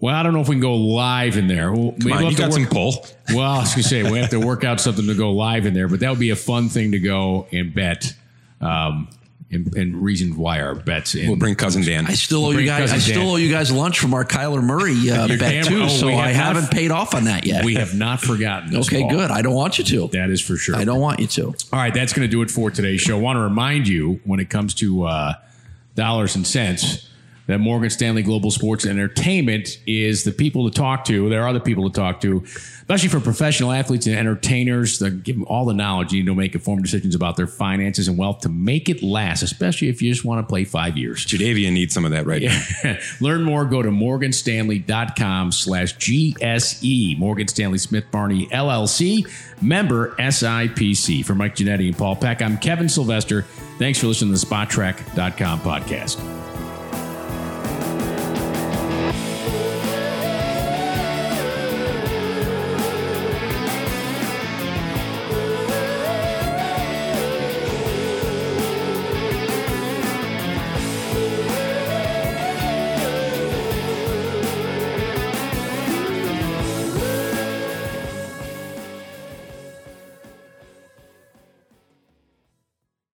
Well, I don't know if we can go live in there. We'll, Come on, you got some pull. Well, I was gonna say we have to work out something to go live in there, but that would be a fun thing to go and bet. Um, and, and reasons why our bets. In, We'll bring cousin Dan. I still owe you guys. I Cousin still Dan. owe you guys lunch from our Kyler Murray uh, You're bet damn- too. oh, so have I not- haven't paid off on that yet. we have not forgotten. This okay, ball. good. I don't want you to. That is for sure. I don't want you to. All right, that's going to do it for today's show. I want to remind you when it comes to uh, dollars and cents that Morgan Stanley Global Sports Entertainment is the people to talk to. There are other people to talk to, especially for professional athletes and entertainers. They give them all the knowledge you need to make informed decisions about their finances and wealth to make it last, especially if you just want to play five years. Jadeveon needs some of that right now. Learn more. Go to morganstanley.com slash GSE. Morgan Stanley Smith Barney LLC, member SIPC. For Mike Ginnitti and Paul Peck, I'm Kevin Sylvester. Thanks for listening to the Spotrac.com podcast.